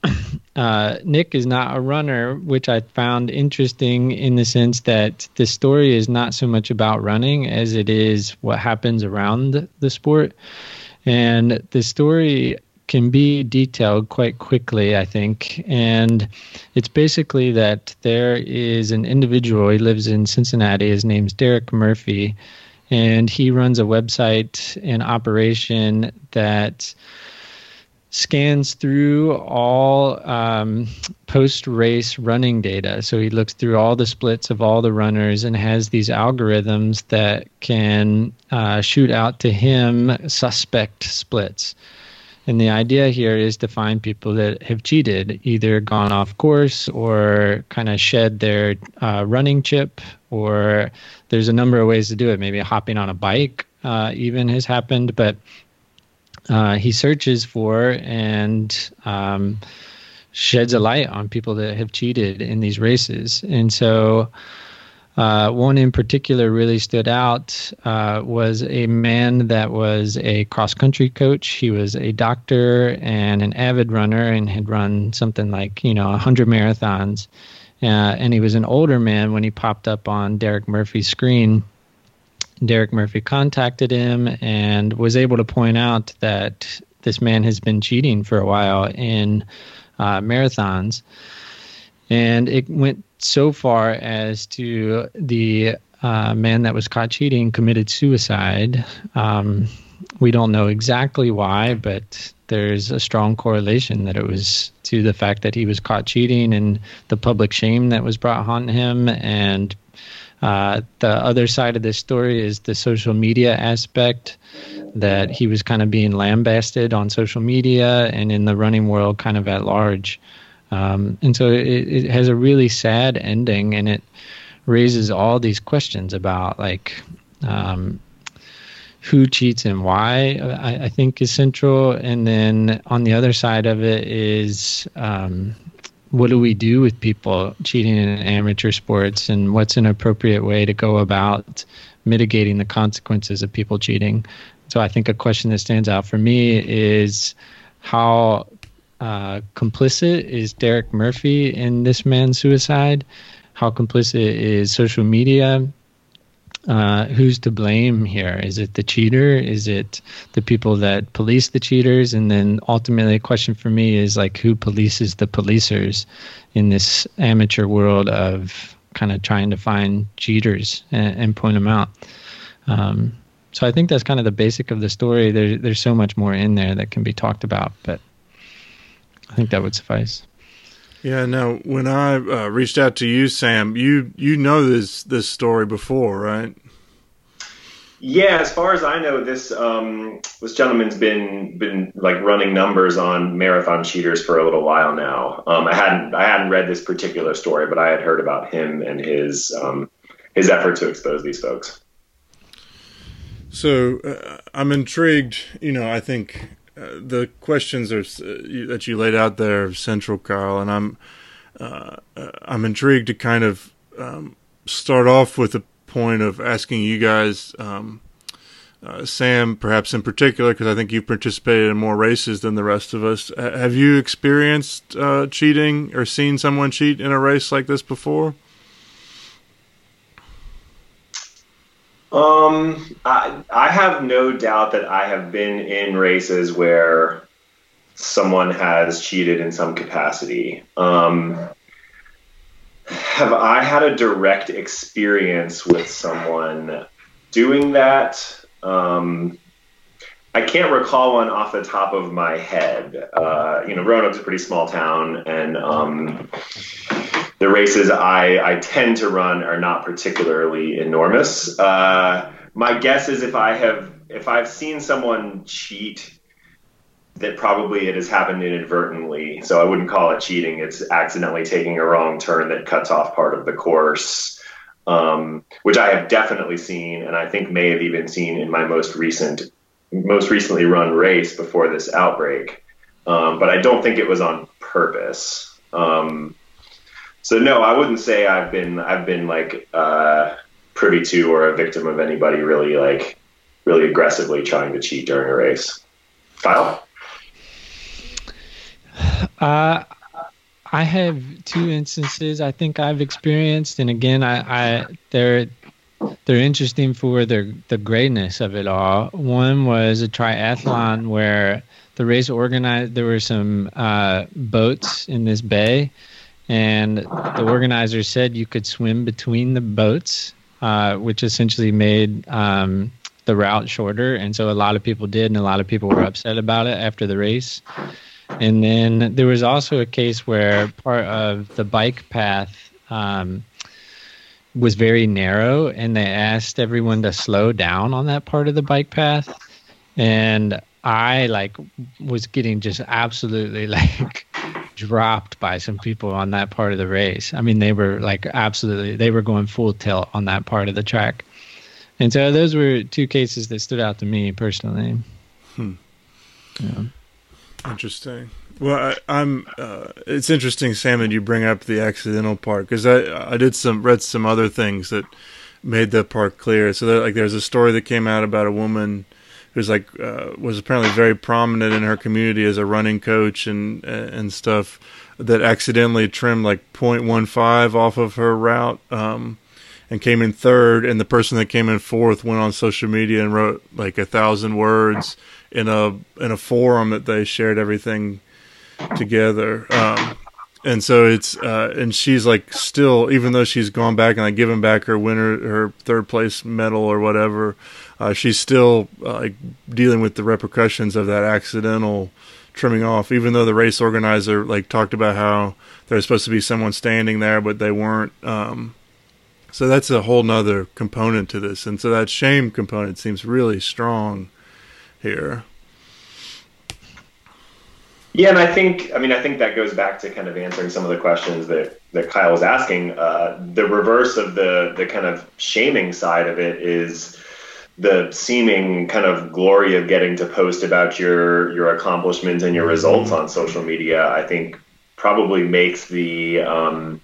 uh, Nick is not a runner, which I found interesting in the sense that the story is not so much about running as it is what happens around the sport. And the story can be detailed quite quickly, I think. And it's basically that there is an individual, he lives in Cincinnati, his name's Derek Murphy, and he runs a website and operation that scans through all um, post race running data. So he looks through all the splits of all the runners and has these algorithms that can uh, shoot out to him suspect splits. And the idea here is to find people that have cheated, either gone off course or kind of shed their uh, running chip, or there's a number of ways to do it. Maybe hopping on a bike uh, even has happened, but uh, he searches for and um, sheds a light on people that have cheated in these races. And so, uh, one in particular really stood out uh, was a man that was a cross country coach. He was a doctor and an avid runner and had run something like, you know, 100 marathons. Uh, and he was an older man when he popped up on Derek Murphy's screen Derek Murphy contacted him and was able to point out that this man has been cheating for a while in uh, marathons. And it went so far as to the uh, man that was caught cheating committed suicide. Um, we don't know exactly why, but there's a strong correlation that it was to the fact that he was caught cheating and the public shame that was brought on him and uh, the other side of this story is the social media aspect that he was kind of being lambasted on social media and in the running world kind of at large. Um, and so it, it, has a really sad ending and it raises all these questions about like um, who cheats and why, I, I, think is central. And then on the other side of it is um, what do we do with people cheating in amateur sports? And what's an appropriate way to go about mitigating the consequences of people cheating? So i think a question that stands out for me is how uh, complicit is derek murphy in this man's suicide? How complicit is social media uh, who's to blame here? Is it the cheater? Is it the people that police the cheaters? And then ultimately, a question for me is like, who polices the policers in this amateur world of kind of trying to find cheaters and, and point them out? Um, so I think that's kind of the basic of the story. There, there's so much more in there that can be talked about, but I think that would suffice. Yeah, now when I uh, reached out to you, Sam, you you know this this story before, right? Yeah, as far as I know, this um, this gentleman's been been like running numbers on marathon cheaters for a little while now. Um, I hadn't I hadn't read this particular story, but I had heard about him and his um, his effort to expose these folks. So uh, I'm intrigued. You know, I think the questions are uh, that you laid out there are central, Carl, and I'm uh, uh, I'm intrigued to kind of um, start off with a point of asking you guys um, uh, Sam, perhaps in particular, because I think you've participated in more races than the rest of us. Have you experienced uh, cheating or seen someone cheat in a race like this before? Um, I, I have no doubt that I have been in races where someone has cheated in some capacity. Um, have I had a direct experience with someone doing that? Um, I can't recall one off the top of my head. Uh, you know, Roanoke's a pretty small town, and um, the races I, I tend to run are not particularly enormous. Uh, my guess is if I have if I've seen someone cheat, that probably it has happened inadvertently. So I wouldn't call it cheating. It's accidentally taking a wrong turn that cuts off part of the course, um, which I have definitely seen, and I think may have even seen in my most recent most recently run race before this outbreak. Um, but I don't think it was on purpose. Um, so no, I wouldn't say I've been I've been like uh, privy to or a victim of anybody really like really aggressively trying to cheat during a race. Kyle. Uh, I have two instances I think I've experienced, and again, I, I they're they're interesting for the the greatness of it all. One was a triathlon where the race organized. There were some uh, boats in this bay, and the organizer said you could swim between the boats, uh, which essentially made um, the route shorter. And so a lot of people did, and a lot of people were upset about it after the race. And then there was also a case where part of the bike path um, was very narrow, and they asked everyone to slow down on that part of the bike path. And I like was getting just absolutely like dropped by some people on that part of the race. I mean, they were like absolutely they were going full tilt on that part of the track. And so those were two cases that stood out to me personally. Hmm. Yeah. Interesting. Well, I, am Uh, it's interesting, Sam, that you bring up the accidental part because I I did some read some other things that made the part clear. So that, like, there's a story that came out about a woman who's like uh, was apparently very prominent in her community as a running coach and and stuff that accidentally trimmed like 0.15 off of her route. Um, and came in third, and the person that came in fourth went on social media and wrote like a thousand words in a in a forum that they shared everything together. Um, and so it's uh, and she's like still even though she's gone back and like given back her winner her third place medal or whatever, uh, she's still uh, dealing with the repercussions of that accidental trimming off. Even though the race organizer like talked about how there's supposed to be someone standing there, but they weren't. Um, so that's a whole nother component to this, and so that shame component seems really strong here. Yeah, and I think I mean I think that goes back to kind of answering some of the questions that that Kyle was asking. Uh, the reverse of the the kind of shaming side of it is the seeming kind of glory of getting to post about your your accomplishments and your results on social media. I think probably makes the um,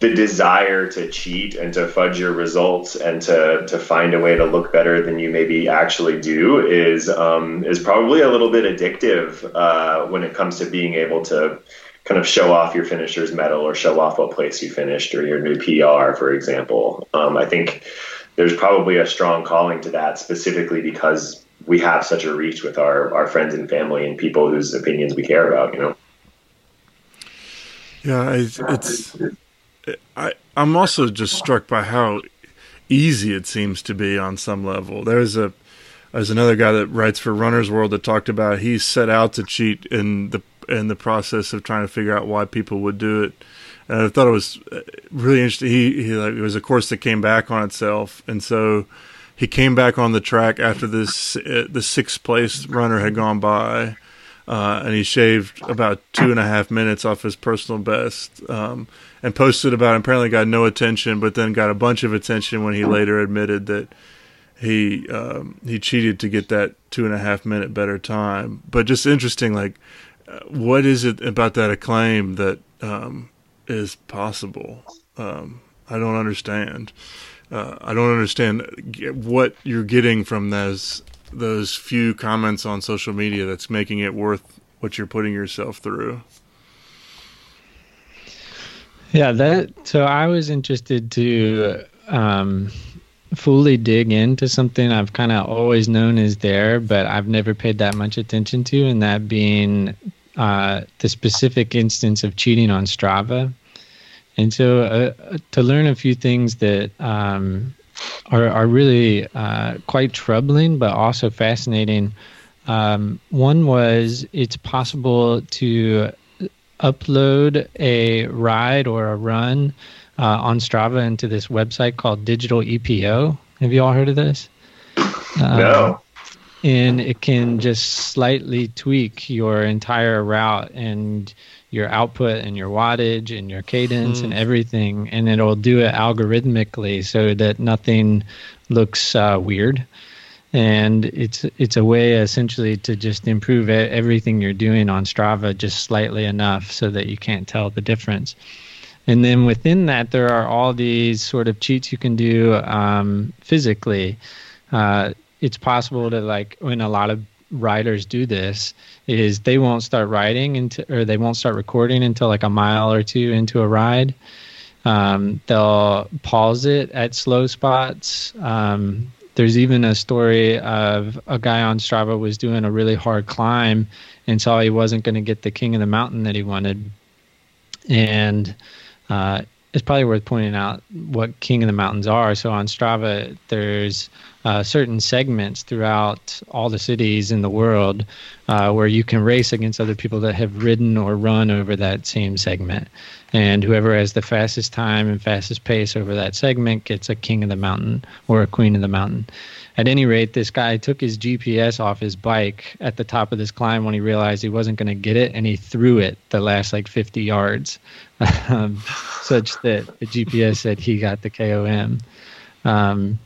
the desire to cheat and to fudge your results and to to find a way to look better than you maybe actually do is um, is probably a little bit addictive uh, when it comes to being able to kind of show off your finisher's medal or show off what place you finished or your new PR, for example. Um, I think there's probably a strong calling to that specifically because we have such a reach with our, our friends and family and people whose opinions we care about, you know? Yeah, it's, it's I I'm also just struck by how easy it seems to be on some level. There's a there's another guy that writes for Runner's World that talked about he set out to cheat in the in the process of trying to figure out why people would do it. And I thought it was uh, really interesting. He, he like, it was a course that came back on itself, and so he came back on the track after this uh, the sixth place runner had gone by, uh, and he shaved about two and a half minutes off his personal best. Um, and posted about it. Apparently, got no attention, but then got a bunch of attention when he later admitted that he um, he cheated to get that two and a half minute better time. But just interesting, like uh, what is it about that acclaim that um, is possible? Um, I don't understand. Uh, I don't understand what you're getting from those those few comments on social media that's making it worth what you're putting yourself through. Yeah, that. So I was interested to um, fully dig into something I've kind of always known is there, but I've never paid that much attention to, and that being uh, the specific instance of cheating on Strava. And so, uh, to learn a few things that um, are, are really uh, quite troubling, but also fascinating. Um, one was it's possible to upload a ride or a run uh, on Strava into this website called Digital EPO. Have you all heard of this? no. And it can just slightly tweak your entire route and your output and your wattage and your cadence mm. and everything, and it'll do it algorithmically so that nothing looks uh, weird. And it's it's a way essentially to just improve everything you're doing on Strava just slightly enough so that you can't tell the difference. And then within that, there are all these sort of cheats you can do um, physically. Uh, it's possible to like when a lot of riders do this is they won't start riding into or they won't start recording until like a mile or two into a ride. Um, they'll pause it at slow spots. Um, there's even a story of a guy on Strava was doing a really hard climb and saw he wasn't going to get the king of the mountain that he wanted. And uh, it's probably worth pointing out what king of the mountains are. So on Strava, there's uh, certain segments throughout all the cities in the world uh, where you can race against other people that have ridden or run over that same segment. And whoever has the fastest time and fastest pace over that segment gets a king of the mountain or a queen of the mountain. At any rate, this guy took his GPS off his bike at the top of this climb when he realized he wasn't going to get it, and he threw it the last like 50 yards, um, such that the GPS said he got the KOM. Um,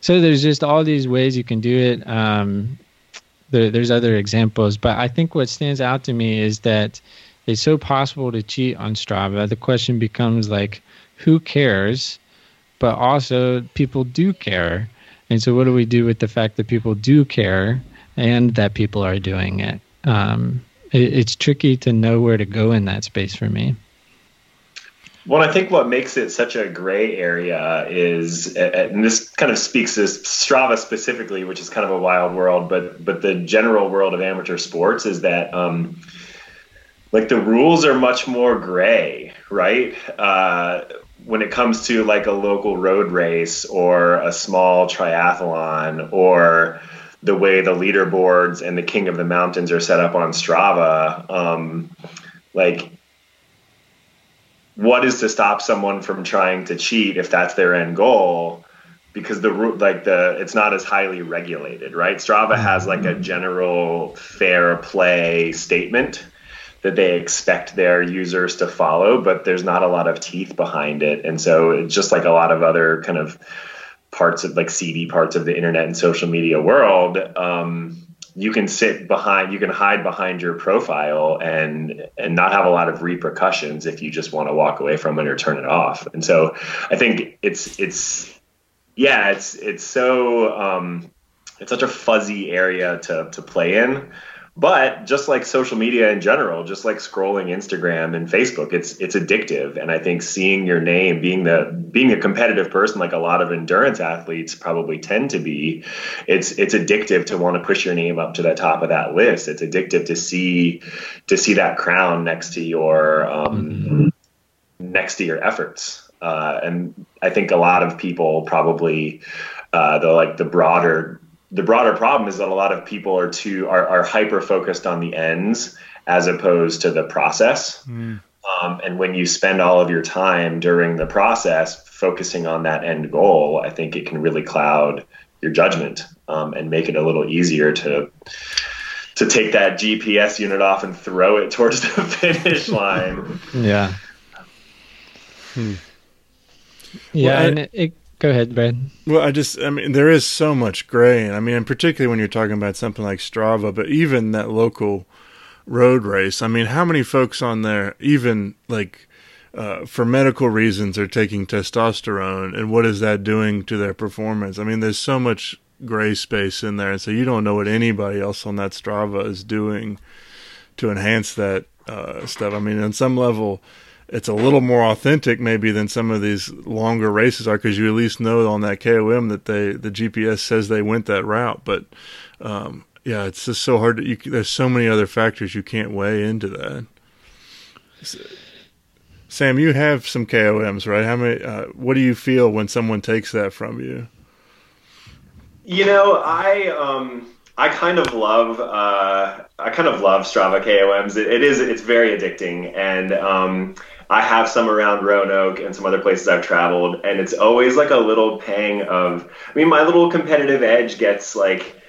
so there's just all these ways you can do it. Um, there, there's other examples, but I think what stands out to me is that it's so possible to cheat on Strava. The question becomes like, who cares? But also, people do care. And so, what do we do with the fact that people do care and that people are doing it? Um, it it's tricky to know where to go in that space for me. Well, I think what makes it such a gray area is, and this kind of speaks to Strava specifically, which is kind of a wild world, but but the general world of amateur sports is that um, like the rules are much more gray, right? Uh, when it comes to like a local road race or a small triathlon or the way the leaderboards and the king of the mountains are set up on Strava, um, like what is to stop someone from trying to cheat if that's their end goal? Because the like the it's not as highly regulated right? Strava has like a general fair play statement that they expect their users to follow but there's not a lot of teeth behind it. And so it's just like a lot of other kind of parts of like seedy parts of the internet and social media world um, you can sit behind you can hide behind your profile and and not have a lot of repercussions if you just want to walk away from it or turn it off. And so i think it's it's yeah it's it's so um it's such a fuzzy area to to play in but just like social media in general, just like scrolling Instagram and Facebook, it's it's addictive. And I think seeing your name, being the being a competitive person like a lot of endurance athletes probably tend to be, it's it's addictive to want to push your name up to the top of that list. It's addictive to see to see that crown next to your um, mm-hmm. next to your efforts. Uh, and I think a lot of people probably uh, the like the broader the broader problem is that a lot of people are too are, are hyper focused on the ends as opposed to the process. Mm. Um, and when you spend all of your time during the process focusing on that end goal, I think it can really cloud your judgment um, and make it a little easier to to take that GPS unit off and throw it towards the finish line. yeah. Hmm. Yeah, well, I, and it, Go ahead, Brad. Well, I just, I mean, there is so much gray. I mean, particularly when you're talking about something like Strava, but even that local road race. I mean, how many folks on there, even like uh, for medical reasons are taking testosterone and what is that doing to their performance. I mean, there's so much gray space in there, and so you don't know what anybody else on that Strava is doing to enhance that uh, stuff. I mean, on some level, it's a little more authentic maybe than some of these longer races are because you at least know on that KOM that they the GPS says they went that route. But um, yeah, it's just so hard. To, you, there's so many other factors you can't weigh into that. Sam, you have some KOMs, right? How many? Uh, what do you feel when someone takes that from you? You know, I um, I kind of love uh, I kind of love Strava KOMs. It, it is it's very addicting, and um, I have some around Roanoke and some other places I've traveled, and it's always like a little pang of. I mean, my little competitive edge gets like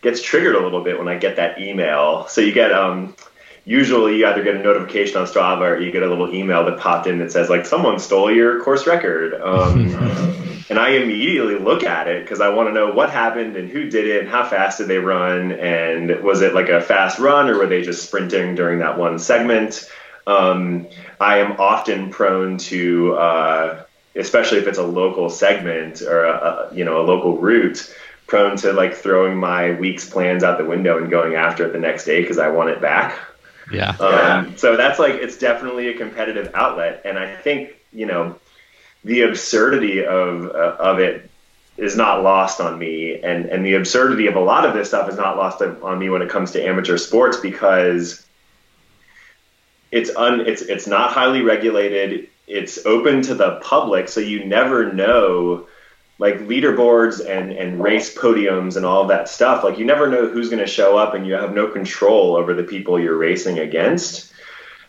gets triggered a little bit when I get that email. So you get um usually you either get a notification on Strava or you get a little email that popped in that says like someone stole your course record. Um, and I immediately look at it because I want to know what happened and who did it and how fast did they run and was it like a fast run or were they just sprinting during that one segment? Um, I am often prone to, uh, especially if it's a local segment or a, a, you know a local route, prone to like throwing my week's plans out the window and going after it the next day because I want it back. Yeah. Um, so that's like it's definitely a competitive outlet, and I think you know the absurdity of uh, of it is not lost on me, and and the absurdity of a lot of this stuff is not lost on me when it comes to amateur sports because it's un it's it's not highly regulated. It's open to the public, so you never know like leaderboards and and race podiums and all of that stuff. Like you never know who's going to show up and you have no control over the people you're racing against.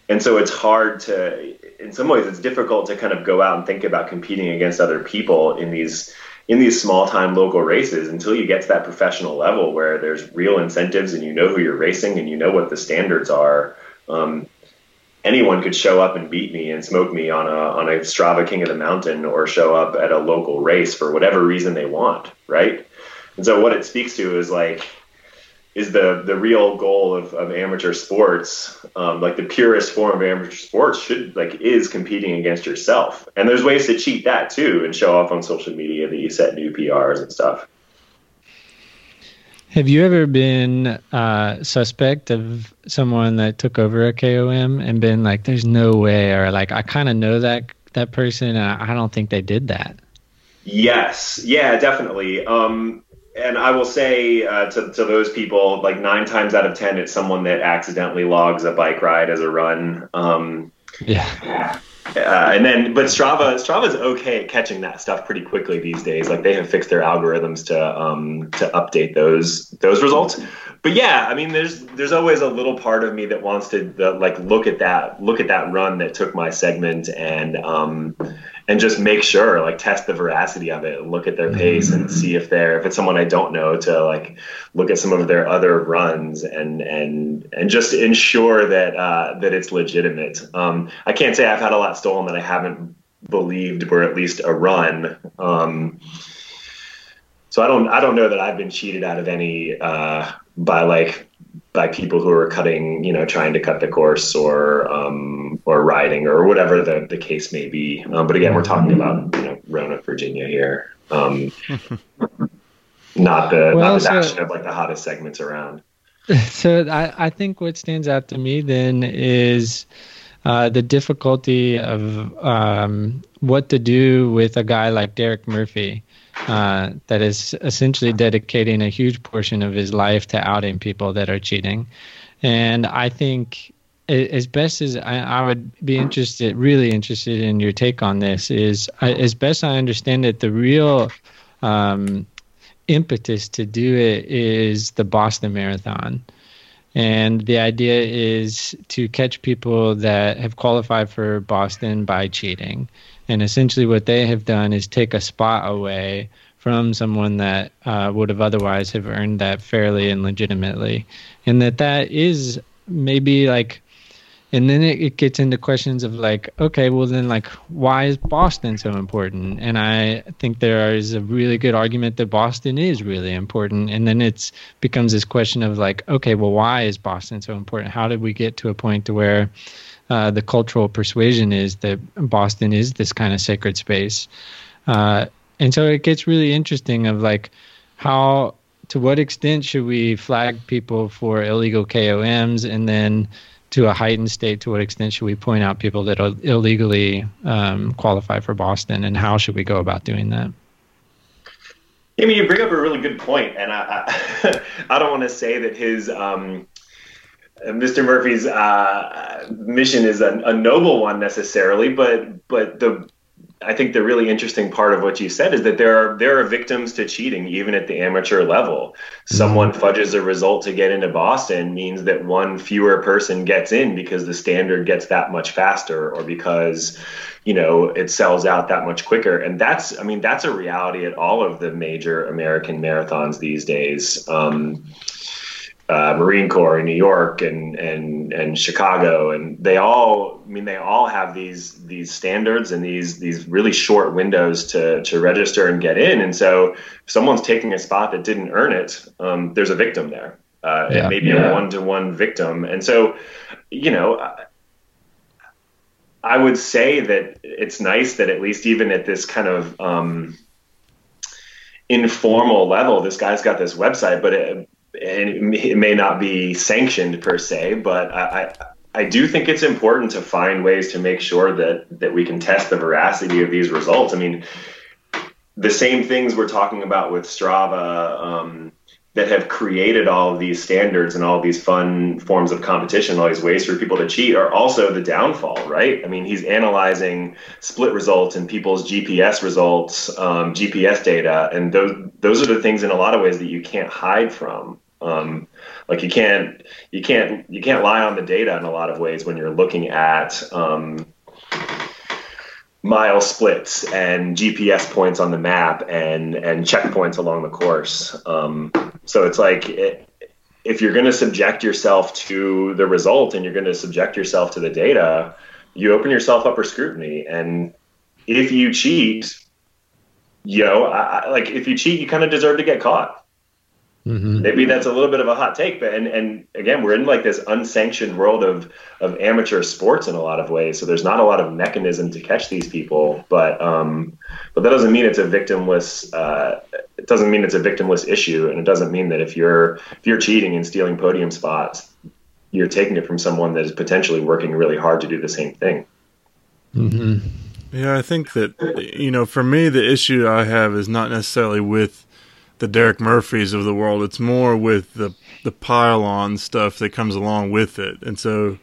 And so it's hard to in some ways it's difficult to kind of go out and think about competing against other people in these in these small time local races until you get to that professional level where there's real incentives and you know who you're racing and you know what the standards are. Um, anyone could show up and beat me and smoke me on a on a Strava King of the Mountain or show up at a local race for whatever reason they want, right? And so what it speaks to is like is the the real goal of, of amateur sports, um, like the purest form of amateur sports should like is competing against yourself. And there's ways to cheat that too and show off on social media that you set new PRs and stuff. Have you ever been uh, suspect of someone that took over a KOM and been like, "There's no way," or like, "I kind of know that that person, and I don't think they did that." Yes, yeah, definitely. Um, and I will say uh, to to those people, like nine times out of ten, it's someone that accidentally logs a bike ride as a run. Um, yeah. Uh, and then, but Strava, Strava's okay at catching that stuff pretty quickly these days. Like they have fixed their algorithms to um, to update those those results. But yeah, I mean, there's there's always a little part of me that wants to the, like look at that look at that run that took my segment and um, and just make sure like test the veracity of it look at their pace and see if they're if it's someone I don't know to like look at some of their other runs and and and just ensure that uh, that it's legitimate. Um, I can't say I've had a lot stolen that I haven't believed were at least a run. Um, so I don't I don't know that I've been cheated out of any uh, by like by people who are cutting, you know, trying to cut the course or um, or riding or whatever the, the case may be. Um, but again, we're talking about you know Roanoke, Virginia here, um, not the Well, not the so- action of like the hottest segments around. So I, I think what stands out to me then is uh, the difficulty of um, what to do with a guy like Derek Murphy, uh, that is essentially dedicating a huge portion of his life to outing people that are cheating. And I think, as best as I, I would be interested, really interested in your take on this, is I, as best I understand it, the real um, impetus to do it is the Boston Marathon. And the idea is to catch people that have qualified for Boston by cheating. And essentially, what they have done is take a spot away from someone that uh, would have otherwise have earned that fairly and legitimately. And that that is maybe like and then it, it gets into questions of like okay well then like why is boston so important? And i think there is a really good argument that boston is really important. And then it's becomes this question of like okay well why is boston so important? How did we get to a point to where uh, the cultural persuasion is that Boston is this kind of sacred space. Uh, and so it gets really interesting of like how to what extent should we flag people for illegal KOMs and then to a heightened state to what extent should we point out people that illegally um, qualify for Boston and how should we go about doing that? I mean, you bring up a really good point, and I, I, I don't want to say that his um, Mr. Murphy's uh, mission is a, a, noble one necessarily, but but the I think the really interesting part of what you said is that there are there are victims to cheating even at the amateur level. Someone mm-hmm. fudges a result to get into Boston means that one fewer person gets in because the standard gets that much faster or because you know it sells out that much quicker and that's I mean that's a reality at all of the major American marathons these days. Um, uh, Marine Corps in New York and and and Chicago, and they all, I mean, they all have these these standards and these these really short windows to to register and get in. And so, if someone's taking a spot that didn't earn it, um, there's a victim there, uh, yeah. maybe yeah. a one to one victim. And so, you know. I would say that it's nice that at least even at this kind of um, informal level, this guy's got this website, but it, and it may not be sanctioned per se, but I, I do think it's important to find ways to make sure that that we can test the veracity of these results. I mean, the same things we're talking about with Strava um, that have created all of these standards and all these fun forms of competition, all these ways for people to cheat, are also the downfall, right? I mean, he's analyzing split results and people's GPS results, um, GPS data, and those those are the things in a lot of ways that you can't hide from. Um, like you can't you can't you can't lie on the data in a lot of ways when you're looking at um, mile splits and GPS points on the map and and checkpoints along the course. Um, so it's like it, if you're going to subject yourself to the result and you're going to subject yourself to the data, you open yourself up for scrutiny. And if you cheat, you know, I, like if you cheat, you kind of deserve to get caught. Mm-hmm. Maybe that's a little bit of a hot take, but and and again, we're in like this unsanctioned world of of amateur sports in a lot of ways. So there's not a lot of mechanism to catch these people, but um, but that doesn't mean it's a victimless. Uh, it doesn't mean it's a victimless issue, and it doesn't mean that if you're if you're cheating and stealing podium spots, you're taking it from someone that is potentially working really hard to do the same thing. Mm-hmm. Yeah, I think that you know, for me, the issue I have is not necessarily with the Derek Murphys of the world. It's more with the the pile on stuff that comes along with it. And so,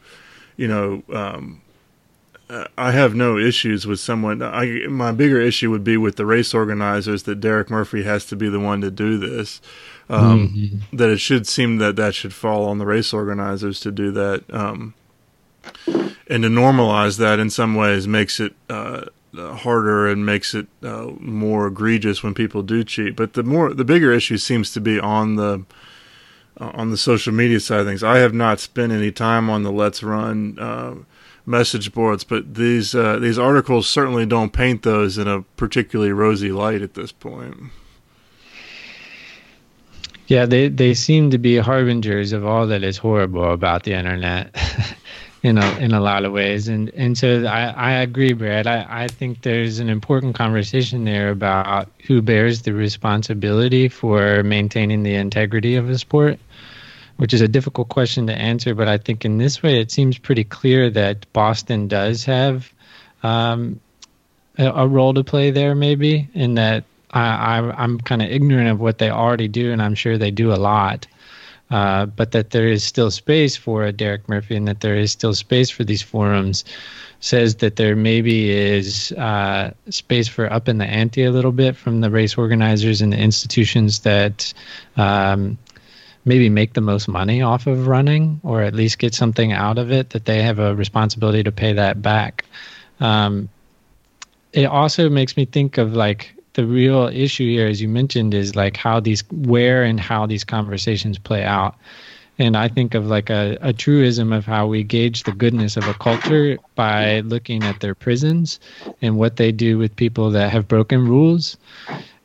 you know, um, I have no issues with someone. I, my bigger issue would be with the race organizers that Derek Murphy has to be the one to do this. Um, mm-hmm. That it should seem that that should fall on the race organizers to do that. Um, and to normalize that in some ways makes it uh, uh, harder and makes it uh, more egregious when people do cheat. But the more the bigger issue seems to be on the uh, on the social media side of things. I have not spent any time on the LetsRun uh, message boards, but these uh, these articles certainly don't paint those in a particularly rosy light at this point. Yeah, they they seem to be harbingers of all that is horrible about the internet. in a in a lot of ways. And and so I, I agree, Brad. I, I think there's an important conversation there about who bears the responsibility for maintaining the integrity of a sport, which is a difficult question to answer. But I think in this way, it seems pretty clear that Boston does have um, a, a role to play there, maybe in that I, I I'm kind of ignorant of what they already do, and I'm sure they do a lot. Uh, but that there is still space for a Derek Murphy and that there is still space for these forums says that there maybe is uh, space for up in the ante a little bit from the race organizers and the institutions that um, maybe make the most money off of running or at least get something out of it that they have a responsibility to pay that back. Um, it also makes me think of like the real issue here, as you mentioned, is like how these, where and how these conversations play out. And I think of like a, a truism of how we gauge the goodness of a culture by looking at their prisons and what they do with people that have broken rules.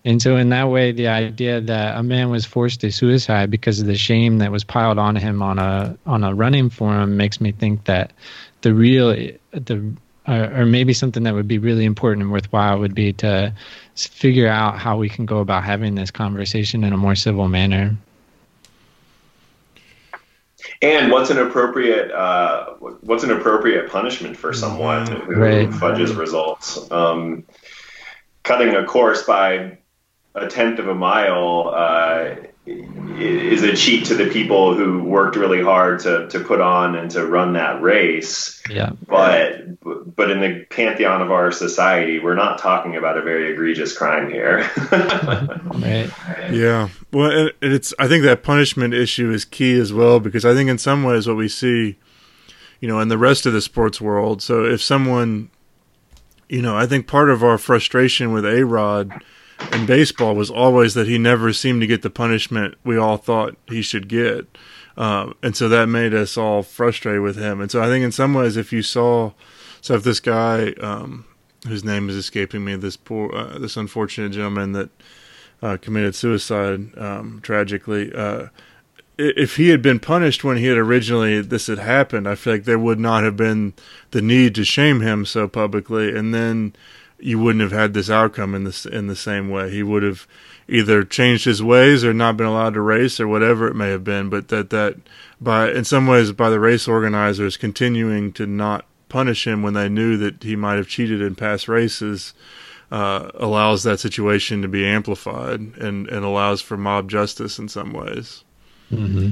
And so, in that way, the idea that a man was forced to suicide because of the shame that was piled on him on a on a running forum makes me think that the real the or, or maybe something that would be really important and worthwhile would be to figure out how we can go about having this conversation in a more civil manner. And what's an appropriate uh, what's an appropriate punishment for someone who Right. fudges results? Um, cutting a course by a tenth of a mile uh, is a cheat to the people who worked really hard to, to put on and to run that race. Yeah. But but in the pantheon of our society, we're not talking about a very egregious crime here. Right. Yeah. Well, and and it's I think that punishment issue is key as well because I think in some ways what we see, you know, in the rest of the sports world. So if someone, you know, I think part of our frustration with A Rod in baseball was always that he never seemed to get the punishment we all thought he should get. Um, and so that made us all frustrated with him. And so I think in some ways, if you saw, so if this guy, um, whose name is escaping me, this poor, uh, this unfortunate gentleman that uh, committed suicide um, tragically. Uh, if he had been punished when he had originally this had happened, I feel like there would not have been the need to shame him so publicly, and then you wouldn't have had this outcome in this in the same way. He would have either changed his ways or not been allowed to race or whatever it may have been. But that that by in some ways by the race organizers continuing to not punish him when they knew that he might have cheated in past races uh, allows that situation to be amplified and, and allows for mob justice in some ways. hmm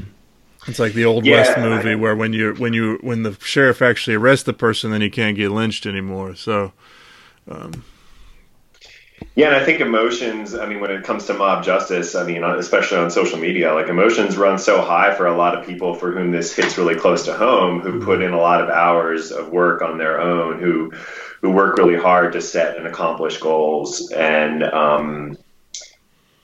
It's like the old Yeah, West I- movie where when you when you when the sheriff actually arrests the person, then he can't get lynched anymore. So Yeah, and I think emotions, I mean, when it comes to mob justice, I mean, especially on social media, like emotions run so high for a lot of people for whom this hits really close to home, who put in a lot of hours of work on their own, who who work really hard to set and accomplish goals and um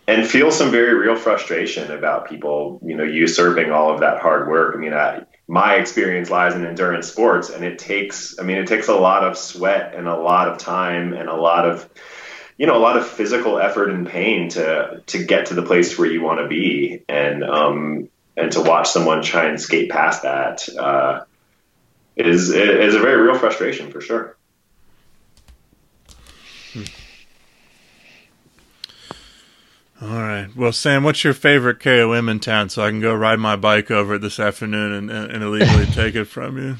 and feel some very real frustration about people, you know, usurping all of that hard work. I mean, I, my experience lies in endurance sports, and it takes, I mean, it takes a lot of sweat and a lot of time and a lot of, you know, a lot of physical effort and pain to to get to the place where you want to be, and um, and to watch someone try and skate past that uh, is is a very real frustration for sure. All right. Well, Sam, what's your favorite KOM in town so I can go ride my bike over it this afternoon and, and, and illegally take it from you?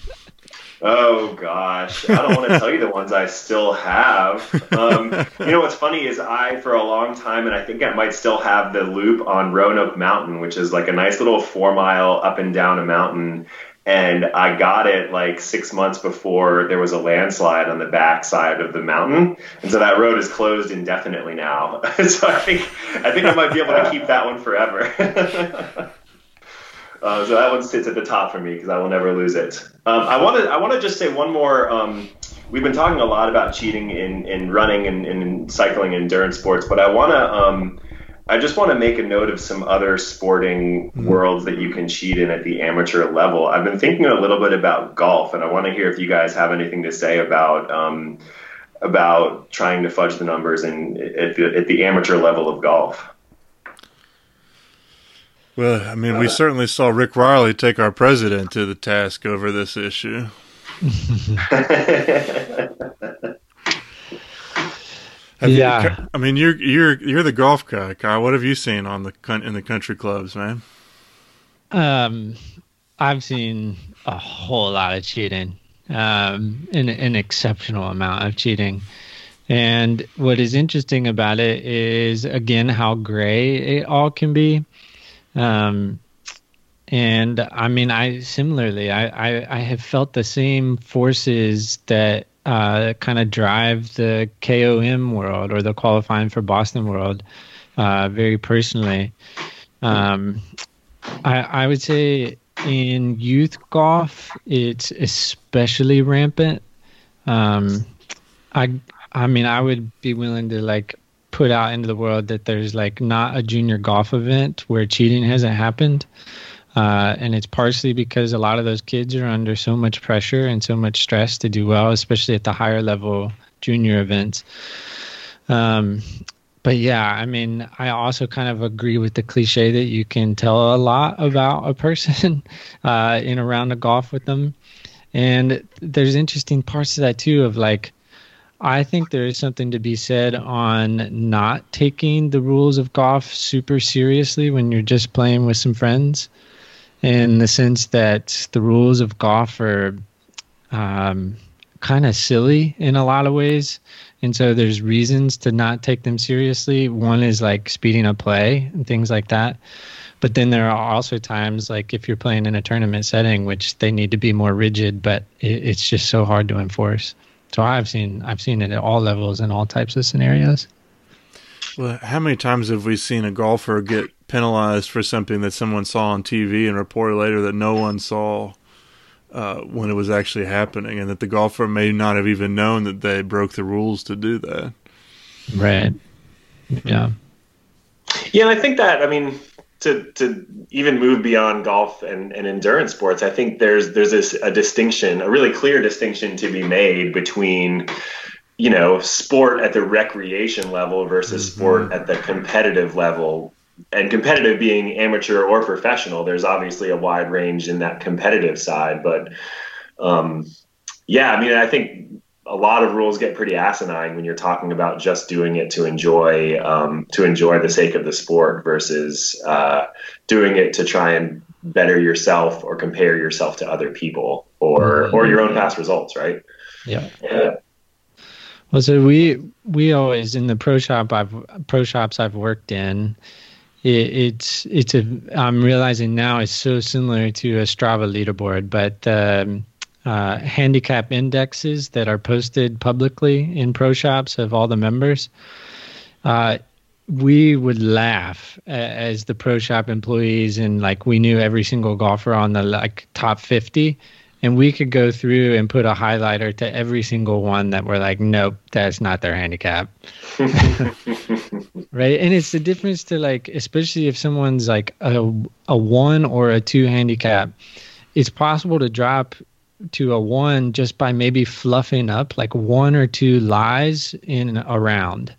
Oh gosh, I don't want to tell you the ones I still have. Um, you know what's funny is I, for a long time, and I think I might still have the loop on Roanoke Mountain, which is like a nice little four mile up and down a mountain. And I got it like six months before there was a landslide on the back side of the mountain, and so that road is closed indefinitely now. so I think I think I might be able to keep that one forever. Uh, so that one sits at the top for me because I will never lose it. Um, I want to I want to just say one more. Um, we've been talking a lot about cheating in, in running and, and in cycling and endurance sports, but I want to um, I just want to make a note of some other sporting worlds that you can cheat in at the amateur level. I've been thinking a little bit about golf, and I want to hear if you guys have anything to say about um, about trying to fudge the numbers in at the, at the amateur level of golf. Well, I mean, we certainly saw Rick Reilly take our president to the task over this issue. Have you- Yeah. I mean, you're you're you're the golf guy, Kyle. What have you seen on the in the country clubs, man? Um, I've seen a whole lot of cheating, um, an, an exceptional amount of cheating. And what is interesting about it is, again, how gray it all can be. Um, and I mean, I similarly, I, I, I have felt the same forces that uh, kind of drive the KOM world or the qualifying for Boston world uh, very personally. Um, I, I would say in youth golf, it's especially rampant. Um, I I mean, I would be willing to like put out into the world that there's like not a junior golf event where cheating hasn't happened. Uh, and it's partially because a lot of those kids are under so much pressure and so much stress to do well, especially at the higher level junior events. Um, but yeah, I mean, I also kind of agree with the cliche that you can tell a lot about a person uh, in a round of golf with them. And there's interesting parts of that too of like I think there is something to be said on not taking the rules of golf super seriously when you're just playing with some friends, in the sense that the rules of golf are um, kind of silly in a lot of ways. And so there's reasons to not take them seriously. One is like speeding up play and things like that. But then there are also times like if you're playing in a tournament setting, which they need to be more rigid, but it, it's just so hard to enforce. So I've seen I've seen it at all levels and all types of scenarios. Well, how many times have we seen a golfer get penalized for something that someone saw on TV and reported later that no one saw uh, when it was actually happening, and that the golfer may not have even known that they broke the rules to do that? Right. Yeah. Yeah, and I think that I mean to to even move beyond golf and, and endurance sports, I think there's there's this, a distinction, a really clear distinction to be made between you know sport at the recreation level versus mm-hmm. sport at the competitive level and competitive being amateur or professional there's obviously a wide range in that competitive side but um, yeah i mean i think a lot of rules get pretty asinine when you're talking about just doing it to enjoy um, to enjoy the sake of the sport versus uh, doing it to try and better yourself or compare yourself to other people or or your own past results right? Yeah. Yeah. Well so we we always in the pro shop i've pro shops i've worked in it, it's it's a i'm realizing now it's so similar to a strava leaderboard but um, uh, handicap indexes that are posted publicly in pro shops of all the members. Uh, we would laugh as the pro shop employees and like we knew every single golfer on the like top 50 and we could go through and put a highlighter to every single one that we're like nope that's not their handicap right and it's the difference to like especially if someone's like a, a one or a two handicap it's possible to drop to a one just by maybe fluffing up like one or two lies in a round.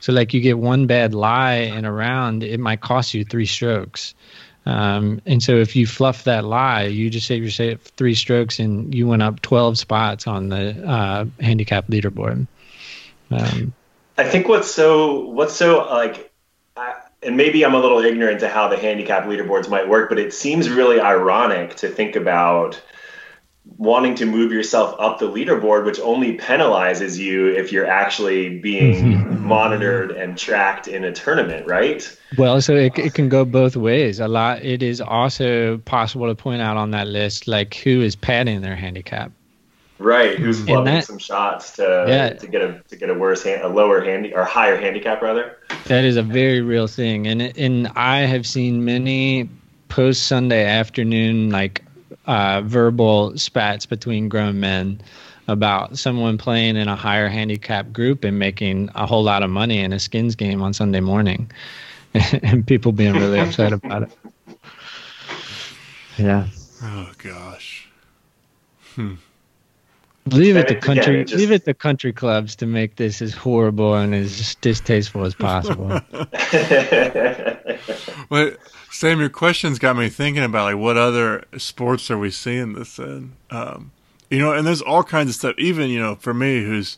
So like you get one bad lie in a round, it might cost you three strokes. Um, and so if you fluff that lie, you just save yourself three strokes and you went up 12 spots on the uh, handicap leaderboard. Um, I think what's so, what's so like, I, and maybe I'm a little ignorant to how the handicap leaderboards might work, but it seems really ironic to think about wanting to move yourself up the leaderboard, which only penalizes you if you're actually being mm-hmm. monitored and tracked in a tournament, right? Well, so it, it can go both ways. A lot. It is also possible to point out on that list, like who is padding their handicap. Right, who's flubbing some shots to yeah, to get a to get a worse hand, a lower handy or higher handicap rather. That is a very real thing, and and I have seen many post Sunday afternoon like uh, verbal spats between grown men about someone playing in a higher handicap group and making a whole lot of money in a skins game on Sunday morning, and people being really upset about it. Yeah. Oh gosh. Hmm. Leave it to country. just... Leave it to country clubs to make this as horrible and as distasteful as possible. But Sam, your questions got me thinking about like what other sports are we seeing this in? Um, you know, and there's all kinds of stuff. Even you know, for me, who's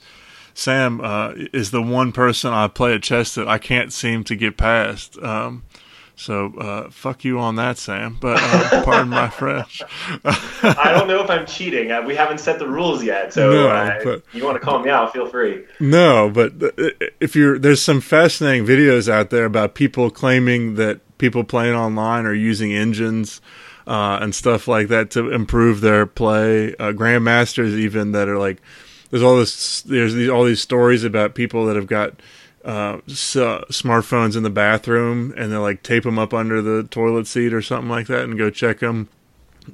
Sam uh, is the one person I play at chess that I can't seem to get past. Um, so uh, fuck you on that, Sam. But uh, pardon my French. I don't know if I'm cheating. Uh, we haven't set the rules yet, so no, uh, but, you want to call me out? Feel free. No, but uh, if you're there's some fascinating videos out there about people claiming that people playing online are using engines. Uh, and stuff like that to improve their play. grandmasters even that are like, there's all this, there's these, all these stories about people that have got uh, smartphones in the bathroom and they like tape them up under the toilet seat or something like that and go check them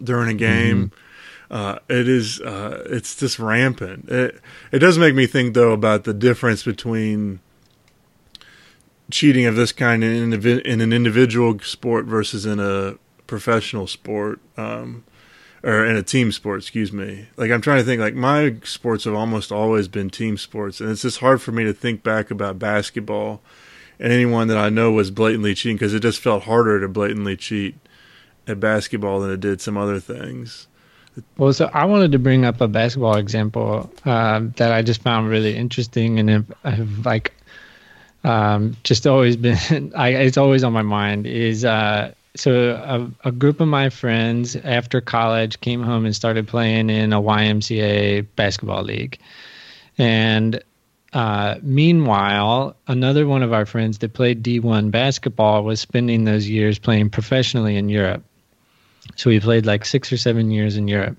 during a game. Mm-hmm. Uh, it is uh, it's just rampant. It it does make me think though about the difference between cheating of this kind in, in an individual sport versus in a professional sport. Um, or in a team sport, excuse me. Like I'm trying to think like my sports have almost always been team sports and it's just hard for me to think back about basketball and anyone that I know was blatantly cheating because it just felt harder to blatantly cheat at basketball than it did some other things. Well, so I wanted to bring up a basketball example um, that I just found really interesting, and have, have like um, just always been. I, it's always on my mind. Is uh, so a, a, group of my friends after college came home and started playing in a YMCA basketball league, and uh, meanwhile, another one of our friends that played D1 basketball was spending those years playing professionally in Europe. So he played like six or seven years in Europe.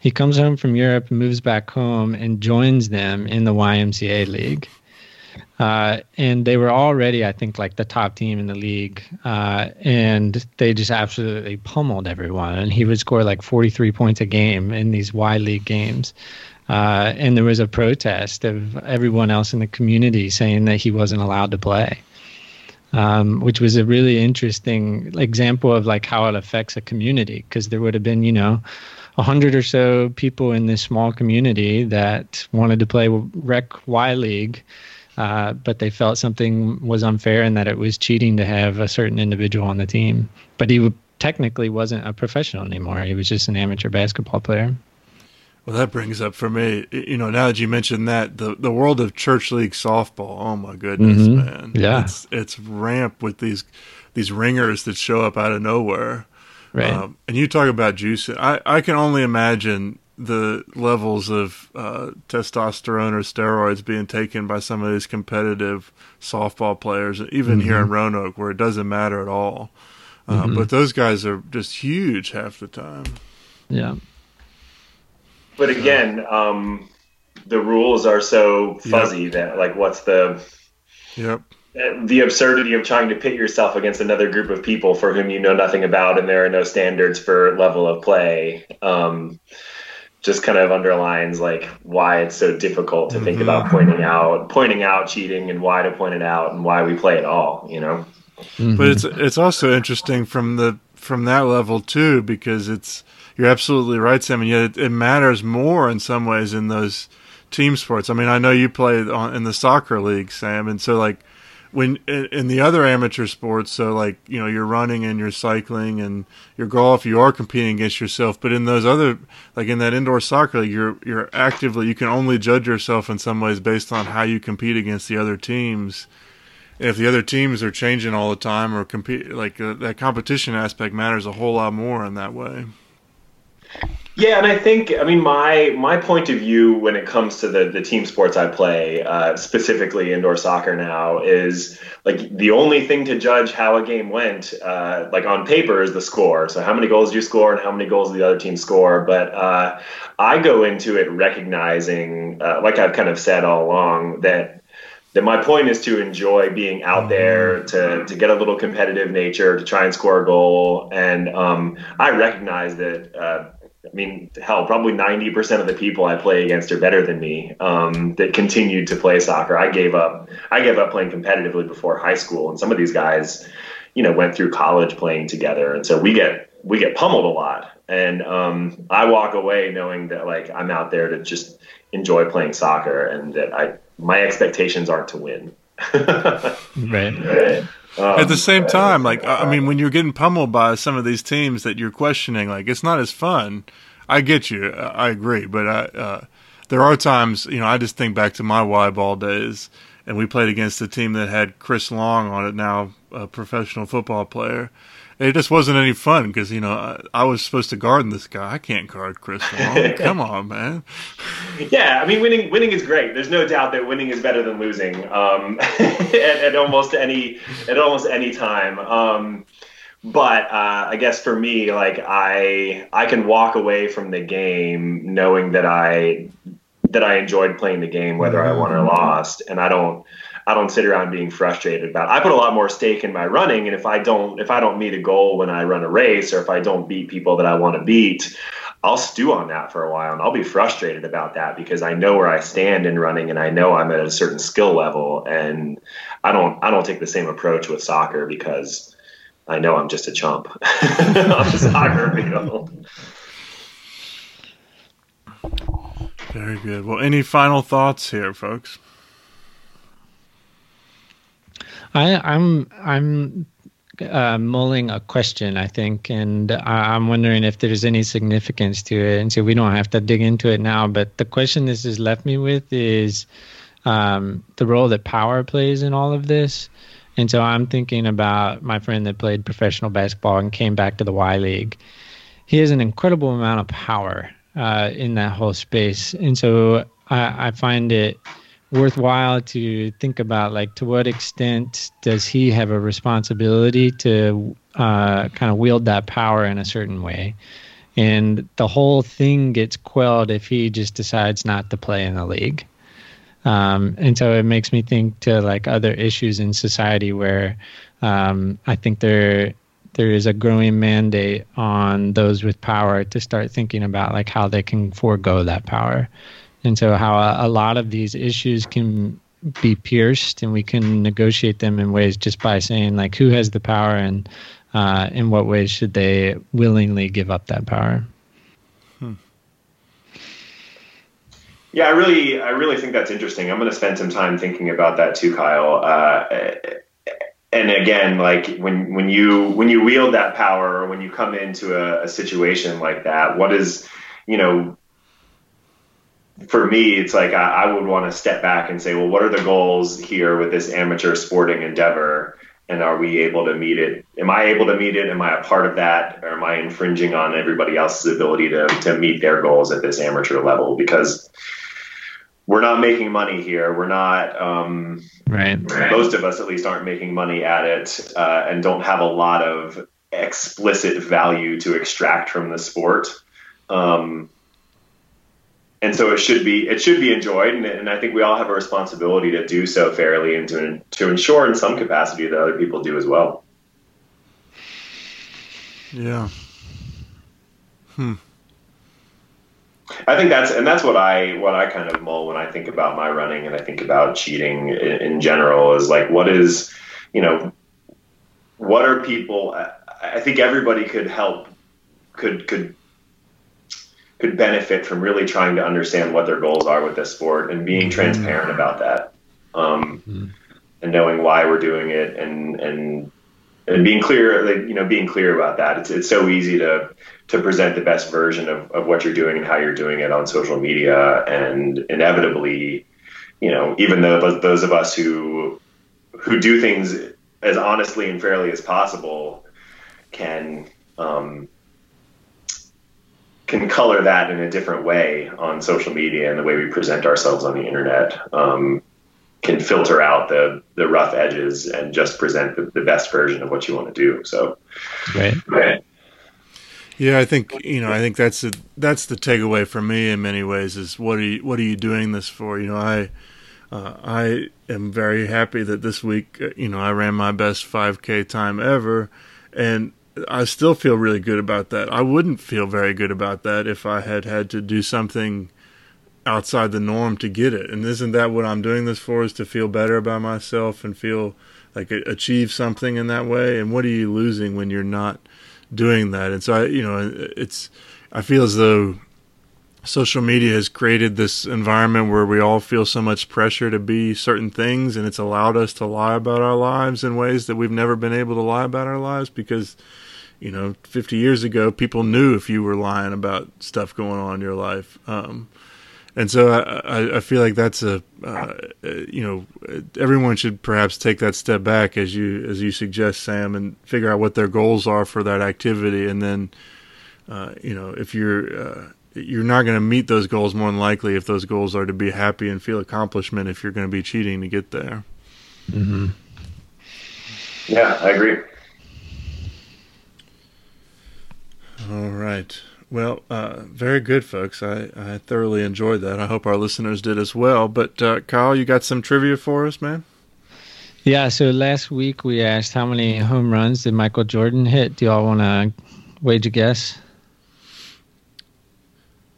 He comes home from Europe, moves back home, and joins them in the YMCA league. Uh, and they were already, I think, like the top team in the league. Uh, and they just absolutely pummeled everyone. And he would score like 43 points a game in these Y League games. Uh, and there was a protest of everyone else in the community saying that he wasn't allowed to play um, which was a really interesting example of like how it affects a community because there would have been you know a hundred or so people in this small community that wanted to play rec y league uh, but they felt something was unfair and that it was cheating to have a certain individual on the team but he technically wasn't a professional anymore he was just an amateur basketball player well, that brings up for me, you know, now that you mentioned that, the the world of church league softball. Oh my goodness, mm-hmm. man! Yeah, it's it's ramp with these these ringers that show up out of nowhere. Right. Um, and you talk about juicing. I I can only imagine the levels of uh, testosterone or steroids being taken by some of these competitive softball players, even mm-hmm. here in Roanoke, where it doesn't matter at all. Uh, mm-hmm. But those guys are just huge half the time. Yeah. But again, um, the rules are so fuzzy yep. that like, what's the yep the absurdity of trying to pit yourself against another group of people for whom you know nothing about and there are no standards for level of play um, just kind of underlines like why it's so difficult to mm-hmm. think about pointing out pointing out cheating and why to point it out and why we play at all you know mm-hmm. but it's it's also interesting from the from that level too because it's you're absolutely right, Sam. And yet it, it, matters more in some ways in those team sports. I mean, I know you play on, in the soccer league, Sam, and so like when in, the other amateur sports, so like you know you're running and you're cycling and your golf, you are competing against yourself. But in those other, like in that indoor soccer league, you're you're actively you can only judge yourself in some ways based on how you compete against the other teams if the other teams are changing all the time or compete like uh, that competition aspect matters a whole lot more in that way yeah, and I think I mean my my point of view when it comes to the the team sports I play, uh, specifically indoor soccer now, is like the only thing to judge how a game went, uh, like on paper, is the score. So how many goals do you score and how many goals the other team score? But uh, I go into it recognizing, uh, like I've kind of said all along, that that my point is to enjoy being out there to, to get a little competitive nature to try and score a goal and um, i recognize that uh, I mean, hell, probably 90% of the people I play against are better than me um, that continued to play soccer. I gave up. I gave up playing competitively before high school, and some of these guys, you know, went through college playing together, and so we get we get pummeled a lot. And um, I walk away knowing that like I'm out there to just enjoy playing soccer, and that I my expectations aren't to win. right. right. Um, At the same time, like I mean, when you're getting pummeled by some of these teams that you're questioning, like it's not as fun. I get you, I agree, but I, uh, there are times, you know, I just think back to my Y ball days, and we played against a team that had Chris Long on it, now a professional football player, it just wasn't any fun because you know I, I, was supposed to guard this guy. I can't guard Chris Long. Come on, man. Yeah, I mean, winning winning is great. There's no doubt that winning is better than losing um, at, at, almost any at almost any time. Um, but uh, I guess for me, like I I can walk away from the game knowing that I that I enjoyed playing the game, whether I won or lost, and I don't I don't sit around being frustrated about. It. I put a lot more stake in my running, and if I don't if I don't meet a goal when I run a race, or if I don't beat people that I want to beat, I'll stew on that for a while, and I'll be frustrated about that because I know where I stand in running, and I know I'm at a certain skill level, and I don't I don't take the same approach with soccer because I know I'm just a chump on soccer field. Very good. Well, any final thoughts here, folks? I, I'm I'm uh, mulling a question, I think, and I, I'm wondering if there's any significance to it. And so we don't have to dig into it now. But the question this has left me with is um, the role that power plays in all of this. And so I'm thinking about my friend that played professional basketball and came back to the Y League. He has an incredible amount of power uh, in that whole space. And so I, I find it worthwhile to think about like to what extent does he have a responsibility to uh, kind of wield that power in a certain way? And the whole thing gets quelled if he just decides not to play in the league. Um, and so it makes me think to like other issues in society where um, i think there there is a growing mandate on those with power to start thinking about like how they can forego that power and so how a, a lot of these issues can be pierced and we can negotiate them in ways just by saying like who has the power and uh, in what ways should they willingly give up that power hmm. Yeah, I really, I really think that's interesting. I'm going to spend some time thinking about that too, Kyle. Uh, and again, like when when you when you wield that power, or when you come into a, a situation like that, what is, you know, for me, it's like I, I would want to step back and say, well, what are the goals here with this amateur sporting endeavor? And are we able to meet it? Am I able to meet it? Am I a part of that? Or am I infringing on everybody else's ability to, to meet their goals at this amateur level? Because we're not making money here. We're not, um, right. most of us at least aren't making money at it uh, and don't have a lot of explicit value to extract from the sport. Um, and so it should be it should be enjoyed, and, and, I think we all have a responsibility to do so fairly and to to ensure in some capacity that other people do as well. Yeah. Hmm. I think that's and that's what I what I kind of mull when I think about my running and I think about cheating in, in general is like what is you know what are people I think everybody could help could could could benefit from really trying to understand what their goals are with this sport and being mm-hmm. transparent about that, um, mm-hmm. and knowing why we're doing it, and and and being clear, like, you know, being clear about that. It's it's so easy to to present the best version of, of what you're doing and how you're doing it on social media, and inevitably, you know, even though those of us who who do things as honestly and fairly as possible can um, can color that in a different way on social media and the way we present ourselves on the internet um, can filter out the the rough edges and just present the, the best version of what you want to do. So, right. right. Yeah, I think you know. I think that's the that's the takeaway for me in many ways. Is what are you what are you doing this for? You know, I uh, I am very happy that this week, uh, you know, I ran my best 5K time ever, and I still feel really good about that. I wouldn't feel very good about that if I had had to do something outside the norm to get it. And isn't that what I'm doing this for? Is to feel better about myself and feel like achieve something in that way. And what are you losing when you're not doing that? And so I, you know, it's I feel as though social media has created this environment where we all feel so much pressure to be certain things and it's allowed us to lie about our lives in ways that we've never been able to lie about our lives because you know 50 years ago people knew if you were lying about stuff going on in your life. Um, and so I, I feel like that's a uh, you know everyone should perhaps take that step back as you as you suggest Sam and figure out what their goals are for that activity. And then uh, you know if you're uh, you're not going to meet those goals more than likely if those goals are to be happy and feel accomplishment if you're going to be cheating to get there. Mm-hmm. Yeah, I agree. All right. Well, uh, very good, folks. I, I thoroughly enjoyed that. I hope our listeners did as well. But uh, Kyle, you got some trivia for us, man? Yeah. So last week we asked how many home runs did Michael Jordan hit. Do y'all want to wage a guess?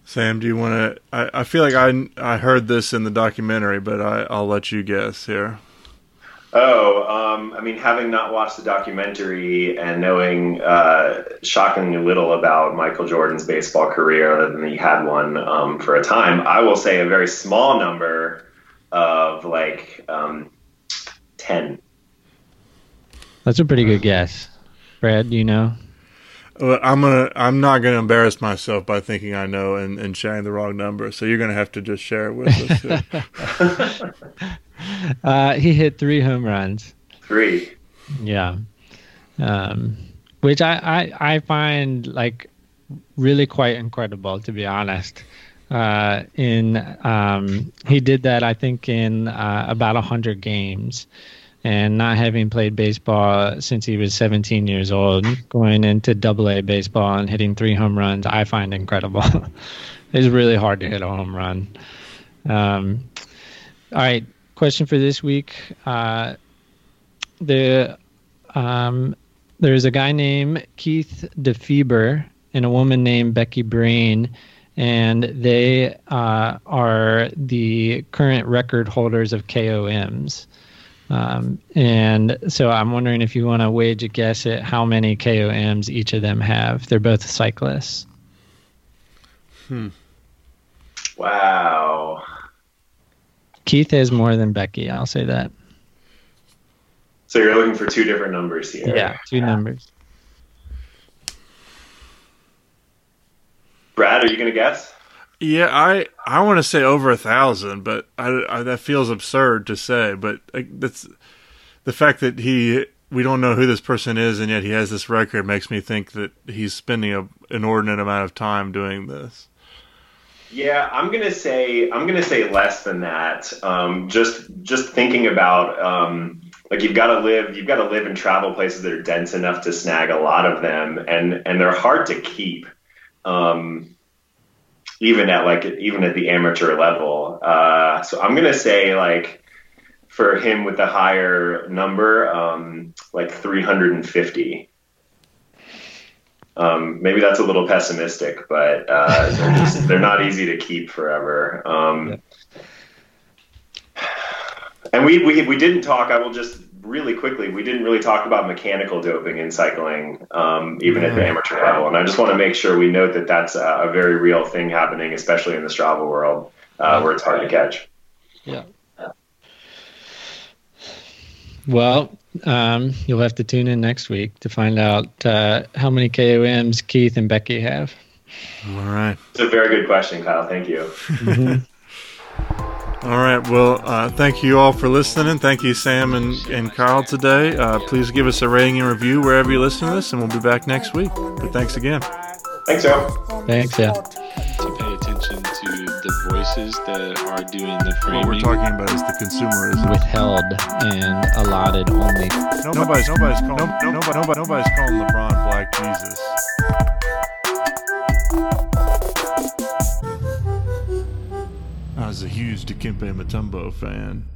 Sam, do you want to? I, I feel like I I heard this in the documentary, but I, I'll let you guess here. Oh, um, I mean, having not watched the documentary and knowing uh, shockingly little about Michael Jordan's baseball career, other than he had one um, for a time, I will say a very small number of like um, 10. That's a pretty good guess. Brad, do you know? Well, I'm gonna. I'm not gonna embarrass myself by thinking I know and, and sharing the wrong number. So you're gonna have to just share it with us. Uh, he hit three home runs. Three. Yeah. Um, which I, I, I find like really quite incredible, to be honest. Uh, in um, he did that, I think, in uh, about hundred games, and not having played baseball since he was 17 years old, going into Double A baseball and hitting three home runs, I find incredible. it's really hard to hit a home run. Um, all right, question for this week. Uh, the um, there's a guy named Keith DeFiebre and a woman named Becky Brain, and they uh, are the current record holders of KOMs. Um, and so I'm wondering if you want to wage a guess at how many KOMs each of them have. They're both cyclists. Wow. Keith has more than Becky. I'll say that. So you're looking for two different numbers here. Yeah, two numbers. Brad, are you going to guess? Yeah, I I want to say over a thousand, but I, I, that feels absurd to say. But that's the fact that he we don't know who this person is, and yet he has this record makes me think that he's spending a inordinate amount of time doing this. Yeah, I'm gonna say I'm gonna say less than that. Um, just just thinking about um, like you've got to live you've got to live and travel places that are dense enough to snag a lot of them, and and they're hard to keep, um, even at like even at the amateur level. Uh, so I'm gonna say like for him with the higher number, um, like 350. Um, maybe that's a little pessimistic, but uh, they're, just, they're not easy to keep forever. Um, And we, we we didn't talk. I will just really quickly. We didn't really talk about mechanical doping in cycling, um, even at the amateur level. And I just want to make sure we note that that's a, a very real thing happening, especially in the Strava world, uh, where it's hard to catch. Yeah. Well, um, you'll have to tune in next week to find out uh, how many KOMs Keith and Becky have. All right. It's a very good question, Kyle. Thank you. All right. Well, uh, thank you all for listening. Thank you, Sam and, and Carl, today. Uh, please give us a rating and review wherever you listen to this, and we'll be back next week. But thanks again. Thanks, Joe. Thanks, yeah. to pay attention to the voices that are doing the framing. What we're talking about is the consumerism. Withheld and allotted only. Nobody's nobody's calling no, nobody, nobody, nobody's calling LeBron Black Jesus. I was a huge Dikembe Mutombo fan.